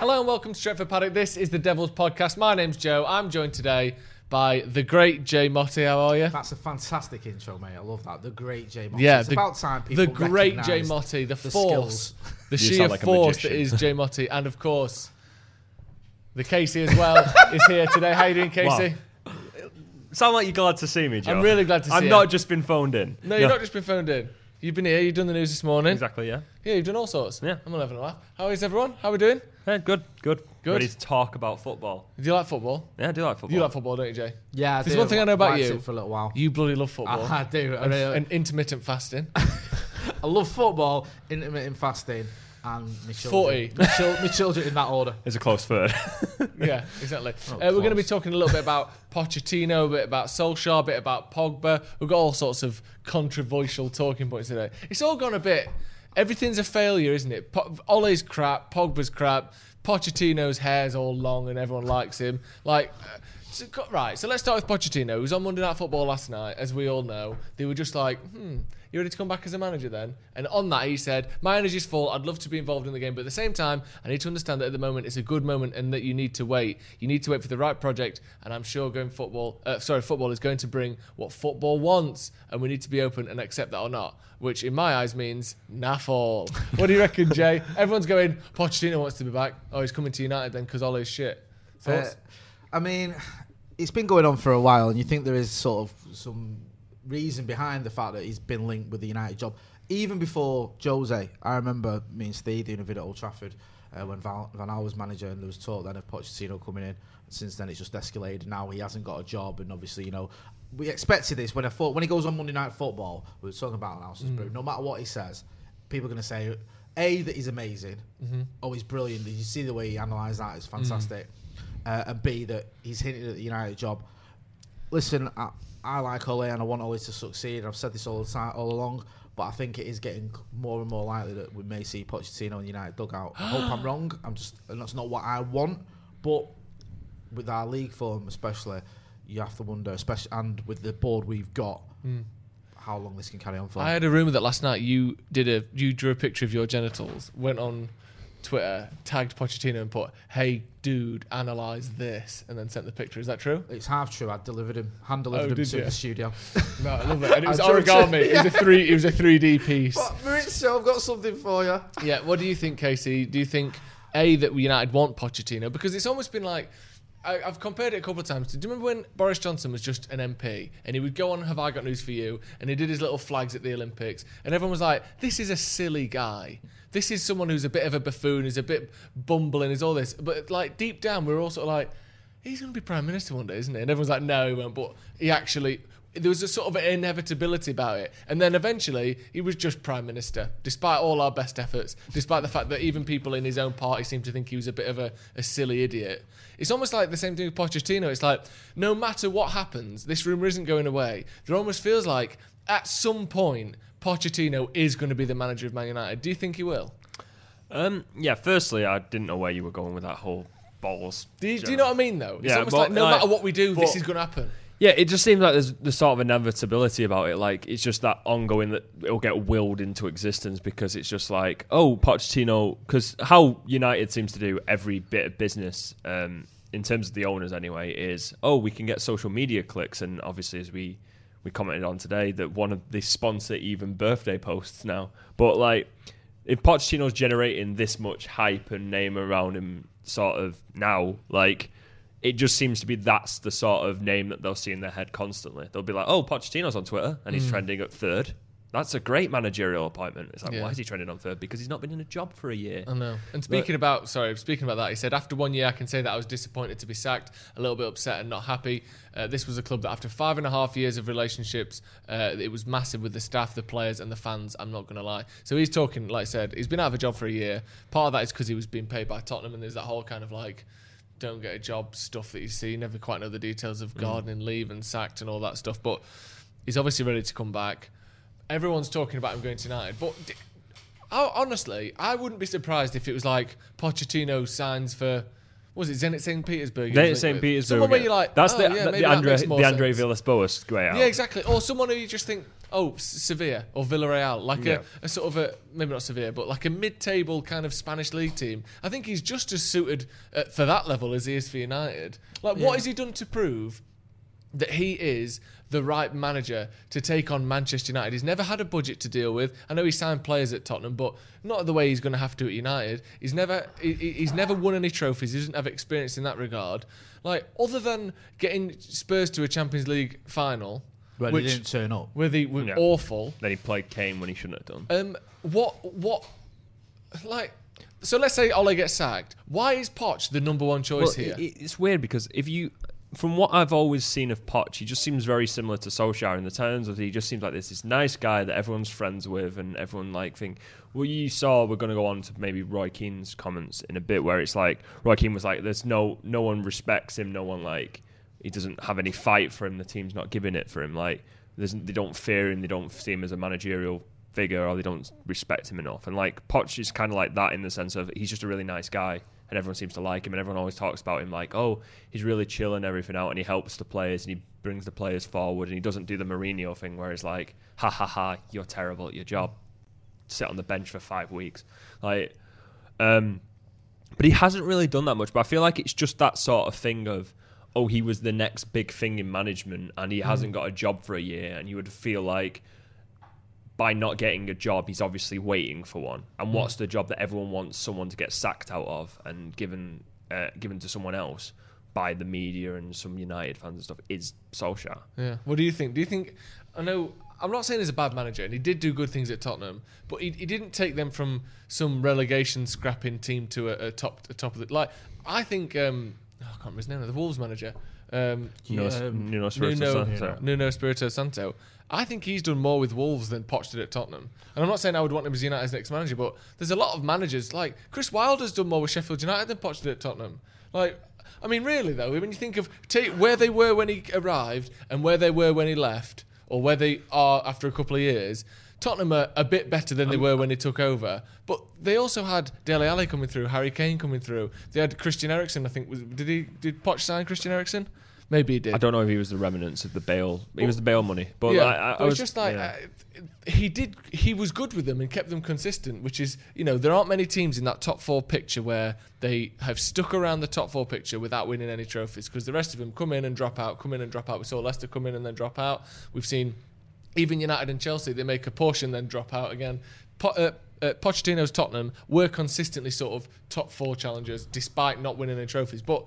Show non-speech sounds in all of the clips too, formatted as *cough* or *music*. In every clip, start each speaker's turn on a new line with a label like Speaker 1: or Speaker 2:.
Speaker 1: Hello and welcome to Stretford Paddock. This is the Devil's Podcast. My name's Joe. I'm joined today by the great Jay Motti. How are you?
Speaker 2: That's a fantastic intro, mate. I love that. The great Jay Motti.
Speaker 1: Yeah,
Speaker 2: it's
Speaker 1: the,
Speaker 2: about time people
Speaker 1: the great Jay Motti, the,
Speaker 2: the
Speaker 1: force,
Speaker 2: skills.
Speaker 1: the
Speaker 3: You
Speaker 1: sheer
Speaker 3: sound like
Speaker 1: force that
Speaker 3: magician.
Speaker 1: is Jay Motti, and of course, the Casey as well *laughs* is here today. How you doing, Casey?
Speaker 3: Sound like you're glad to see me, Joe.
Speaker 1: I'm really glad to see you.
Speaker 3: I've not just been phoned in.
Speaker 1: No, you've not just been phoned in. You've been here. You've done the news this morning.
Speaker 3: Exactly, yeah.
Speaker 1: Yeah, you've done all sorts.
Speaker 3: Yeah.
Speaker 1: I'm having a laugh. How is everyone? How are we doing?
Speaker 3: Yeah, good, good.
Speaker 1: Good.
Speaker 3: Ready to talk about football.
Speaker 1: Do you like football?
Speaker 3: Yeah, I do like football.
Speaker 1: You like football, don't you, Jay?
Speaker 2: Yeah, I
Speaker 1: There's
Speaker 2: do.
Speaker 1: one thing I know about
Speaker 2: Liked
Speaker 1: you.
Speaker 2: it for a little while.
Speaker 1: You bloody love football. *laughs*
Speaker 2: I do. I,
Speaker 1: and,
Speaker 2: really-
Speaker 1: and intermittent fasting. *laughs*
Speaker 2: I love football, intermittent fasting, and my children.
Speaker 1: 40. *laughs*
Speaker 2: My, chil- my children in that order.
Speaker 3: It's a close third. *laughs*
Speaker 1: yeah, exactly.
Speaker 2: Oh,
Speaker 1: uh, we're going to be talking a little bit about Pochettino, a bit about Solskjaer, a bit about Pogba. We've got all sorts of controversial talking points today. It's all gone a bit. Everything's a failure, isn't it? Po- Ole's crap, Pogba's crap, Pochettino's hair's all long and everyone likes him. Like, uh, so, right. So let's start with Pochettino. He was on Monday Night Football last night, as we all know. They were just like, hmm. You ready to come back as a manager then? And on that, he said, My energy's full. I'd love to be involved in the game, but at the same time, I need to understand that at the moment it's a good moment and that you need to wait. You need to wait for the right project. And I'm sure going football, uh, sorry, football is going to bring what football wants. And we need to be open and accept that or not, which in my eyes means naff all. *laughs* what do you reckon, Jay? Everyone's going, Pochettino wants to be back. Oh, he's coming to United then because all his shit. Thoughts?
Speaker 2: Uh, I mean, it's been going on for a while, and you think there is sort of some reason behind the fact that he's been linked with the United job. Even before Jose, I remember me and Steve doing a video at Old Trafford uh, when Val, Van Gaal was manager, and there was talk then of Pochettino coming in. Since then, it's just escalated. Now he hasn't got a job, and obviously, you know, we expected this when I thought when he goes on Monday Night Football. We were talking about analysis, but mm. no matter what he says, people are going to say a that he's amazing. Mm-hmm. Oh, he's brilliant. Did you see the way he analysed that? It's mm. fantastic. Uh, and B that he's hinted at the United job. Listen, I, I like Ole and I want Ole to succeed. I've said this all the time, all along. But I think it is getting more and more likely that we may see Pochettino in the United dugout. I hope I'm *gasps* wrong. I'm just, and that's not what I want. But with our league form, especially, you have to wonder, especially, and with the board we've got, how long this can carry on for.
Speaker 1: I had a rumor that last night you did a you drew a picture of your genitals, went on Twitter, tagged Pochettino, and put, "Hey, dude, analyze this," and then sent the picture. Is that true?
Speaker 2: it's half true. I delivered him, hand delivered
Speaker 1: Oh,
Speaker 2: him to
Speaker 1: you?
Speaker 2: the studio. *laughs*
Speaker 1: No, I love it. And it was
Speaker 2: I drew-
Speaker 1: origami. It was a three. It was a three D *laughs* piece.
Speaker 2: but Mauricio, I've got something for you.
Speaker 1: Yeah. What do you think, Casey? Do you think a that United want Pochettino because it's almost been like. I, I've compared it a couple of times. Do you remember when Boris Johnson was just an MP and he would go on Have I Got News for You and he did his little flags at the Olympics and everyone was like, "This is a silly guy. This is someone who's a bit of a buffoon, who's a bit bumbling, is all this." But like deep down, we we're all sort of like, "He's going to be prime minister one day, isn't he?" And everyone's like, "No, he won't." But he actually, there was a sort of inevitability about it. And then eventually, he was just prime minister, despite all our best efforts, despite the fact that even people in his own party seemed to think he was a bit of a, a silly idiot. It's almost like the same thing with Pochettino. It's like no matter what happens, this rumor isn't going away. There almost feels like at some point Pochettino is going to be the manager of Man United. Do you think he will?
Speaker 3: Um, yeah. Firstly, I didn't know where you were going with that whole balls.
Speaker 1: Do you, do you know what I mean, though? It's
Speaker 3: Yeah,
Speaker 1: almost
Speaker 3: but,
Speaker 1: like no
Speaker 3: like,
Speaker 1: matter what we do, this is going to happen.
Speaker 3: Yeah, it just seems like there's the sort of inevitability about it. Like it's just that ongoing that it'll get willed into existence because it's just like, oh, Pochettino. Because how United seems to do every bit of business, um, in terms of the owners anyway, is oh, we can get social media clicks, and obviously as we we commented on today that one of they sponsor even birthday posts now. But like, if Pochettino's generating this much hype and name around him, sort of now, like it just seems to be that's the sort of name that they'll see in their head constantly. They'll be like, "Oh, Pochettino's on Twitter and he's trending at third. That's a great managerial appointment." It's like,
Speaker 1: Yeah.
Speaker 3: why is he trending on third? Because he's not been in a job for a year.
Speaker 1: I know. And speaking about, sorry, speaking about that, he said after one year, I can say that I was disappointed to be sacked, a little bit upset and not happy. Uh, this was a club that after five and a half years of relationships, uh, it was massive with the staff, the players, and the fans. I'm not going to lie. So he's talking, like I said, he's been out of a job for a year. Part of that is because he was being paid by Tottenham, and there's that whole kind of like. Don't get a job stuff that you see. You never quite know the details of mm. gardening leave and sacked and all that stuff. But he's obviously ready to come back. Everyone's talking about him going to United, but d- Oh, honestly, I wouldn't be surprised if it was like Pochettino signs for. Was it Zenit St. Petersburg? he
Speaker 3: Then
Speaker 1: was
Speaker 3: it's
Speaker 1: linked
Speaker 3: St. Petersburg.
Speaker 1: Someone where you're like,
Speaker 3: that's
Speaker 1: oh,
Speaker 3: the,
Speaker 1: yeah,
Speaker 3: the, the Andre the Andre. Villas-Boas way out.
Speaker 1: Yeah, exactly. Or someone who you just think, oh, Sevilla or Villarreal, like
Speaker 3: Yeah.
Speaker 1: a, a sort of a maybe not Sevilla, but like a mid-table kind of Spanish league team. I think he's just as suited uh, for that level as he is for United. Like, what has he done to prove that he is the right manager to take on Manchester United. He's never had a budget to deal with. I know he signed players at Tottenham, but not the way he's going to have to at United. He's never he, he- he's never won any trophies. He doesn't have experience in that regard. Like other than getting Spurs to a Champions League final,
Speaker 2: Where
Speaker 1: which
Speaker 2: they didn't turn up.
Speaker 1: where they were
Speaker 3: Yeah.
Speaker 1: awful.
Speaker 3: Then he played Kane when he shouldn't have done.
Speaker 1: Um, what what like? So let's say Ole gets sacked. Why is Poch the number one choice
Speaker 3: Well,
Speaker 1: here?
Speaker 3: it- it's weird because if you, from what I've always seen of Poch, he just seems very similar to Solskjaer in the terms of he just seems like this this nice guy that everyone's friends with and everyone like think. Well, you saw we're going to go on to maybe Roy Keane's comments in a bit where it's like Roy Keane was like, "There's no no one respects him, no one like he doesn't have any fight for him. The team's not giving it for him. Like they don't fear him, they don't see him as a managerial." figure or they don't respect him enough and like Poch is kind of like that in the sense of he's just a really nice guy and everyone seems to like him and everyone always talks about him like oh he's really chilling everything out and he helps the players and he brings the players forward and he doesn't do the Mourinho thing where he's like ha ha ha you're terrible at your job. Sit on the bench for five weeks. Like um but he hasn't really done that much but I feel like it's just that sort of thing of oh he was the next big thing in management and he hasn't got a job for a year and you would feel like by not getting a job, he's obviously waiting for one. And what's the job that everyone wants someone to get sacked out of and given uh, given to someone else by the media and some United fans and stuff? Is Solskjaer?
Speaker 1: Yeah. What do you think? Do you think? I know. I'm not saying he's a bad manager, and he did do good things at Tottenham, but he, he didn't take them from some relegation scrapping team to a, a top a top of the like. I think um, oh, I can't remember his name. The Wolves manager. Um,
Speaker 3: Nuno,
Speaker 2: um,
Speaker 3: Nuno Espirito
Speaker 1: Nuno,
Speaker 3: Santo.
Speaker 1: Nuno Espirito Santo. I think he's done more with Wolves than Poch did at Tottenham. And I'm not saying I would want him as United's next manager, but there's a lot of managers like Chris Wilder's done more with Sheffield United than Poch did at Tottenham. Like, I mean, really though, when you think of take where they were when he arrived and where they were when he left, or where they are after a couple of years. Tottenham are a bit better than they um, were when he took over, but they also had Dele Alli coming through, Harry Kane coming through. They had Christian Eriksen. I think was did he did Poch sign Christian Eriksen? Maybe he did.
Speaker 3: I don't know if he was the remnants of the bail. He was the bail money, but
Speaker 1: yeah,
Speaker 3: I, I,
Speaker 1: but
Speaker 3: I was
Speaker 1: just like
Speaker 3: yeah.
Speaker 1: uh, he did. He was good with them and kept them consistent. Which is, you know, there aren't many teams in that top four picture where they have stuck around the top four picture without winning any trophies. Because the rest of them come in and drop out, come in and drop out. We saw Leicester come in and then drop out. We've seen even United and Chelsea. They make a portion then drop out again. Po- uh, uh, Pochettino's Tottenham were consistently sort of top four challengers despite not winning any trophies, but.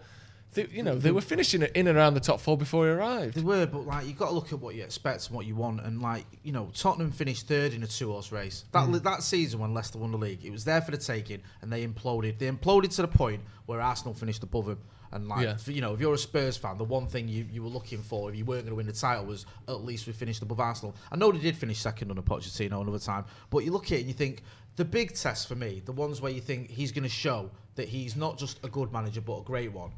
Speaker 1: They, you know, they were finishing in and around the top four before he arrived.
Speaker 2: They were, but like you've got to look at what you expect and what you want. And like you know, Tottenham finished third in a two-horse race. That mm. li- that season when Leicester won the league, it was there for the taking, and they imploded. They imploded to the point where Arsenal finished above them. And like,
Speaker 1: Yeah.
Speaker 2: you know, if you're a Spurs fan, the one thing you, you were looking for if you weren't going to win the title was at least we finished above Arsenal. I know they did finish second under Pochettino another time, but you look at it and you think the big test for me, the ones where you think he's going to show that he's not just a good manager but a great one.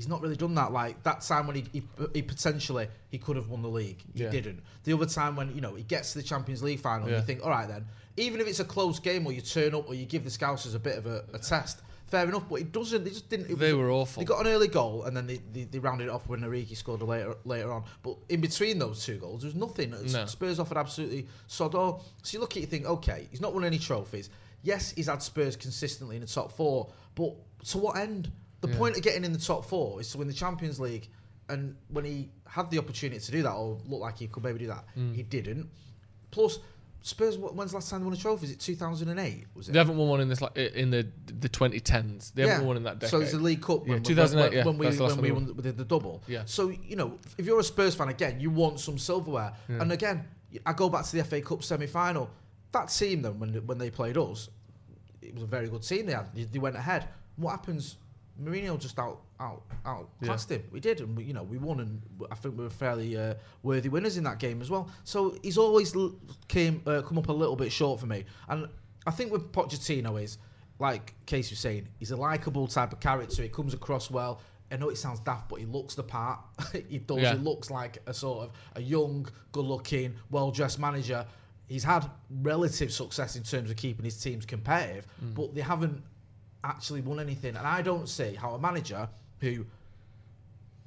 Speaker 2: He's not really done that. Like that time when he, he, he potentially he could have won the league, he
Speaker 1: Yeah.
Speaker 2: didn't. The other time when you know he gets to the Champions League final,
Speaker 1: Yeah.
Speaker 2: you think, all right then, even if it's a close game or you turn up or you give the Scousers a bit of a, a test, fair enough. But it doesn't. They just didn't.
Speaker 1: They
Speaker 2: was-
Speaker 1: were awful.
Speaker 2: They got an early goal and then they, they, they rounded it off when Origi scored later later on. But in between those two goals, there was nothing.
Speaker 1: No.
Speaker 2: Spurs offered absolutely sod all. So you look at it, you think, okay, he's not won any trophies. Yes, he's had Spurs consistently in the top four, but to what end? The
Speaker 1: Yeah.
Speaker 2: point of getting in the top four is to win the Champions League. And when he had the opportunity to do that, or looked like he could maybe do that,
Speaker 1: Mm.
Speaker 2: he didn't. Plus, Spurs. wh- When's the last time they won a trophy? Is it 2008? Was it?
Speaker 1: They haven't won one in this like in the the 2010s. They haven't won one in that decade.
Speaker 2: So it's the League Cup.
Speaker 1: Yeah, 2008,
Speaker 2: When,
Speaker 1: yeah,
Speaker 2: when we when we won did the double.
Speaker 1: Yeah.
Speaker 2: So you know, if you're a Spurs fan again, you want some silverware. And again, I go back to the FA Cup semi final. That team then, when when they played us, it was a very good team. They had they went ahead. What happens? Mourinho just out out outclassed him. We did, and we, you know we won, and I think we were fairly uh, worthy winners in that game as well. So he's always l- came uh, come up a little bit short for me, and I think with Pochettino is like Casey was saying, he's a likable type of character. He comes across well. I know it sounds daft, but he looks the part. *laughs* he does.
Speaker 1: Yeah.
Speaker 2: He looks like a sort of a young, good-looking, well-dressed manager. He's had relative success in terms of keeping his teams competitive,
Speaker 1: Mm.
Speaker 2: but they haven't actually won anything. And I don't see how a manager who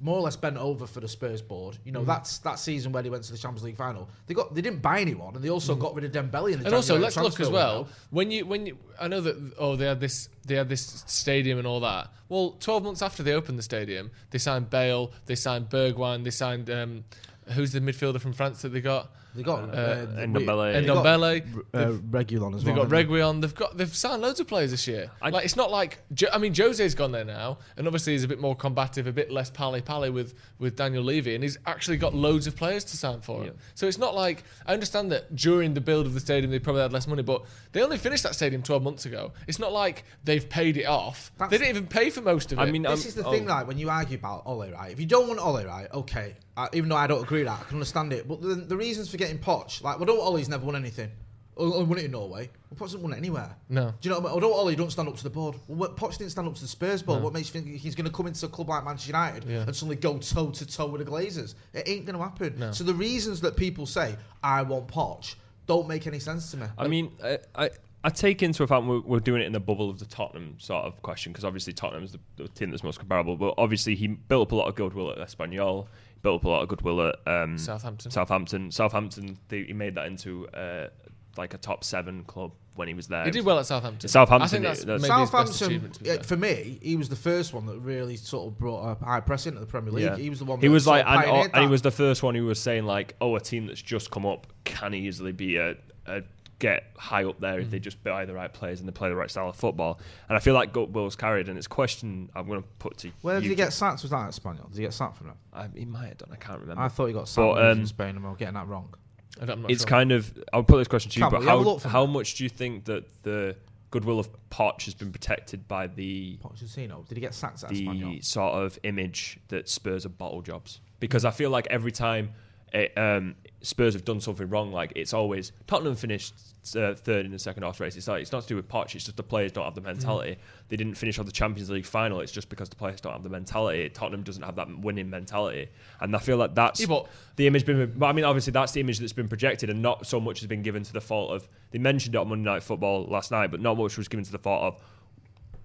Speaker 2: more or less bent over for the Spurs board. You know,
Speaker 1: Mm.
Speaker 2: that's that season where they went to the Champions League final. They got they didn't buy anyone, and they also got rid of Dembele in the
Speaker 1: Mm. and also let's look as well
Speaker 2: window.
Speaker 1: when you when you I know that oh they had this they had this stadium and all that. Well, 12 months after they opened the stadium, they signed Bale, they signed Bergwijn, they signed um, who's the midfielder from France that they got?
Speaker 2: They got
Speaker 1: Uh,
Speaker 2: uh,
Speaker 3: Ndombele.
Speaker 2: they got,
Speaker 1: Ndombele.
Speaker 2: uh, Regulon as
Speaker 1: They
Speaker 2: well.
Speaker 1: got
Speaker 2: haven't
Speaker 1: Reguilon. They've got they've signed loads of players this year.
Speaker 3: I-
Speaker 1: like it's not like Jo- I mean Jose's gone there now, and obviously he's a bit more combative, a bit less pally pally with with Daniel Levy, and he's actually got loads of players to sign for him. So it's not like I understand that during the build of the stadium they probably had less money, but they only finished that stadium twelve months ago. It's not like they've paid it off.
Speaker 2: That's-
Speaker 1: they didn't even pay for most of it.
Speaker 3: I mean,
Speaker 2: This
Speaker 3: um,
Speaker 2: is the
Speaker 3: oh,
Speaker 2: thing, like when you argue about Ole, right? If you don't want Ole, right? Okay, uh, even though I don't agree with that, I can understand it. But the, the reasons for getting Poch, like, well, don't Ole's never won anything. Ole won it in Norway. Well, Poch hasn't won it anywhere.
Speaker 1: No.
Speaker 2: Do you know what I mean? Although Ole don't stand up to the board. Well, Poch didn't stand up to the Spurs board. What makes you think he's going to come into a club like Manchester United
Speaker 1: Yeah.
Speaker 2: and suddenly go toe to toe with the Glazers? It ain't going to happen.
Speaker 1: No.
Speaker 2: So the reasons that people say I want Poch don't make any sense to me.
Speaker 3: I mean, I, I, I take into account we're, we're doing it in the bubble of the Tottenham sort of question because obviously Tottenham's the, the team that's most comparable. But obviously he built up a lot of goodwill at Espanyol, built up a lot of goodwill at um,
Speaker 1: Southampton.
Speaker 3: Southampton, Southampton. They, he made that into uh, like a top seven club when he was there.
Speaker 1: he did well at Southampton.
Speaker 3: Southampton,
Speaker 1: I think that's
Speaker 3: it-
Speaker 1: maybe
Speaker 3: that's-
Speaker 1: his best.
Speaker 2: Southampton,
Speaker 1: To be
Speaker 2: for me, he was the first one that really sort of brought a high press into the Premier League.
Speaker 3: Yeah.
Speaker 2: He was the one.
Speaker 3: He
Speaker 2: that
Speaker 3: was like, and, and he was the first one who was saying like, "Oh, a team that's just come up can easily be a, a get high up there if
Speaker 2: Mm.
Speaker 3: they just buy the right players and they play the right style of football." And I feel like Will's carried, and it's a question I'm going to put to
Speaker 2: Where did
Speaker 3: you,
Speaker 2: he get sacked? Was that at Espanyol? Did he get sacked from them?
Speaker 3: I, he might have done. I can't remember.
Speaker 2: I thought he got sacked
Speaker 3: But,
Speaker 2: when he was
Speaker 3: um,
Speaker 2: in Spain. Am I getting that wrong?
Speaker 1: I don't- I'm not
Speaker 3: it's
Speaker 1: sure.
Speaker 3: kind of. I'll put this question to you,
Speaker 2: Campbell,
Speaker 3: but
Speaker 2: you have a
Speaker 3: how how much do you think that the goodwill of Poch has been protected by the
Speaker 2: Pochettino. Did he get sacked at
Speaker 3: the
Speaker 2: Espanyol?
Speaker 3: sort of image that Spurs are bottle jobs. Because I feel like every time it, um, Spurs have done something wrong, like it's always Tottenham finished uh, third in the second half race. It's like it's not to do with Poch. It's just the players don't have the mentality. They didn't finish on the Champions League final. It's just because the players don't have the mentality. Tottenham doesn't have that winning mentality, and I feel like that's
Speaker 1: Yeah, but-
Speaker 3: the image been. But I mean, obviously, that's the image that's been projected, and not so much has been given to the fault of. They mentioned it on Monday Night Football last night, but not much was given to the fault of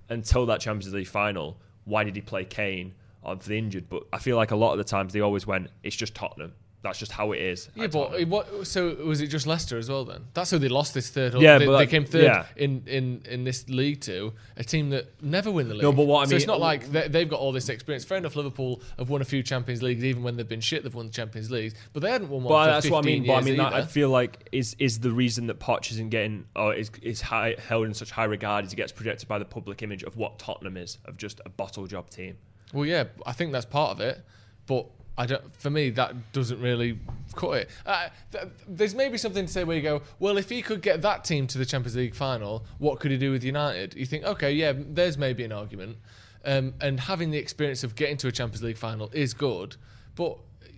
Speaker 3: until that Champions League final, why did he play Kane on for the injured? But I feel like a lot of the times they always went, it's just Tottenham. That's just how it is.
Speaker 1: Yeah, but it- what? So was it just Leicester as well? Then that's how they lost this third.
Speaker 3: Yeah,
Speaker 1: they,
Speaker 3: but
Speaker 1: they came third
Speaker 3: yeah.
Speaker 1: in, in in this league to a team that never win the league.
Speaker 3: No, but what I
Speaker 1: so it's not like they, they've got all this experience. Fair enough, Liverpool have won a few Champions Leagues, even when they've been shit. They've won the Champions Leagues, but they hadn't won one.
Speaker 3: But that's what I mean. But I mean, that, I feel like is is the reason that Poch isn't getting or is is high, held in such high regard is he gets projected by the public image of what Tottenham is of just a bottle job team.
Speaker 1: Well, yeah, I think that's part of it, but I don't. For me, that doesn't really cut it. Uh, th- there's maybe something to say where you go, well, if he could get that team to the Champions League final, what could he do with United? You think, okay, yeah, there's maybe an argument. um, and having the experience of getting to a Champions League final is good. But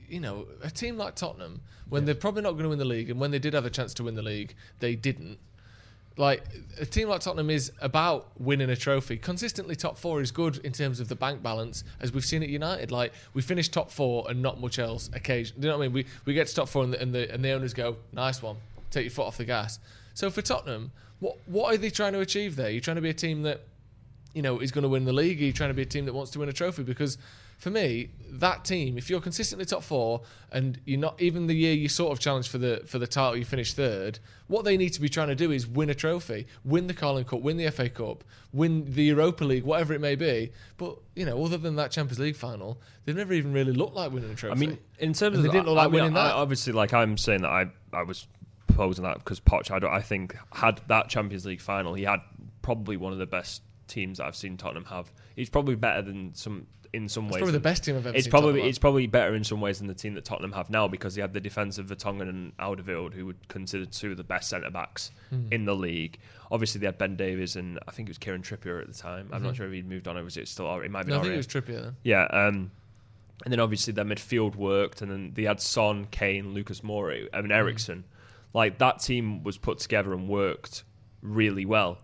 Speaker 1: you know, a team like Tottenham, when they're probably not going to win the league, and when they did have a chance to win the league, they didn't. Like a team like Tottenham is about winning a trophy. Consistently top four is good in terms of the bank balance, as we've seen at United. Like we finished top four and not much else. Occasion, you know what I mean? We we get to top four and the, and the and the owners go, nice one, take your foot off the gas. So for Tottenham, what what are they trying to achieve there? You're trying to be a team that you know is going to win the league. Are you trying to be a team that wants to win a trophy? Because for me, that team, if you're consistently top four and you're not even the year you sort of challenge for the for the title, you finish third. What they need to be trying to do is win a trophy, win the Carling Cup, win the FA Cup, win the Europa League, whatever it may be. But you know, other than that Champions League final, they've never even really looked like winning a trophy.
Speaker 3: I mean, in terms
Speaker 1: And
Speaker 3: of
Speaker 1: they didn't look
Speaker 3: I
Speaker 1: like
Speaker 3: mean,
Speaker 1: winning
Speaker 3: I-
Speaker 1: that.
Speaker 3: obviously, like I'm saying that I I was proposing that because Poch, I, don't, I think had that Champions League final, he had probably one of the best teams that I've seen Tottenham have. He's probably better than some in some
Speaker 1: it's
Speaker 3: ways.
Speaker 1: probably the best team I've ever
Speaker 3: It's
Speaker 1: seen.
Speaker 3: probably
Speaker 1: Tottenham
Speaker 3: it's probably better in some ways than the team that Tottenham have now because they had the defence of Vertonghen and Alderweireld, who would consider two of the best centre backs
Speaker 1: Hmm.
Speaker 3: in the league. Obviously, they had Ben Davies and I think it was Kieran Trippier at the time. I'm
Speaker 1: Mm-hmm.
Speaker 3: not sure if he'd moved on or was it still? It might be.
Speaker 1: No, I think it was Trippier then.
Speaker 3: Yeah, um, and then obviously their midfield worked, and then they had Son, Kane, Lucas Moura, I mean Eriksen. Like that team was put together and worked really well.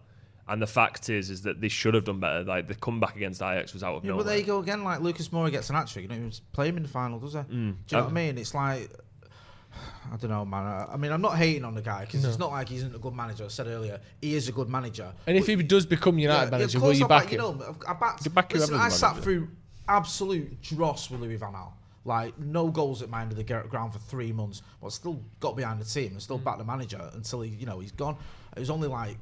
Speaker 3: And the fact is, is that they should have done better. Like the comeback against Ajax was out of
Speaker 2: Yeah,
Speaker 3: nowhere.
Speaker 2: but there you go again. Like Lucas Moura gets an hat trick. You don't even play him in the final, does he? Do you know what I
Speaker 3: Um,
Speaker 2: mean? It's like *sighs* I don't know, man. I, I mean, I'm not hating on the guy because it's not like he isn't a good manager. I said earlier, he is a good manager.
Speaker 1: And if he does become United
Speaker 2: Yeah,
Speaker 1: manager,
Speaker 2: of
Speaker 1: will
Speaker 2: course
Speaker 1: you
Speaker 2: I
Speaker 1: back
Speaker 2: back,
Speaker 1: him?
Speaker 2: You know, I backed.
Speaker 3: Back
Speaker 2: listen,
Speaker 3: whoever
Speaker 2: I sat
Speaker 3: manager.
Speaker 2: through absolute dross with Louis Van Gaal. Like no goals at my end of the ground for three months, but still got behind the team and
Speaker 3: Mm.
Speaker 2: still backed the manager until he, you know, he's gone. It was only like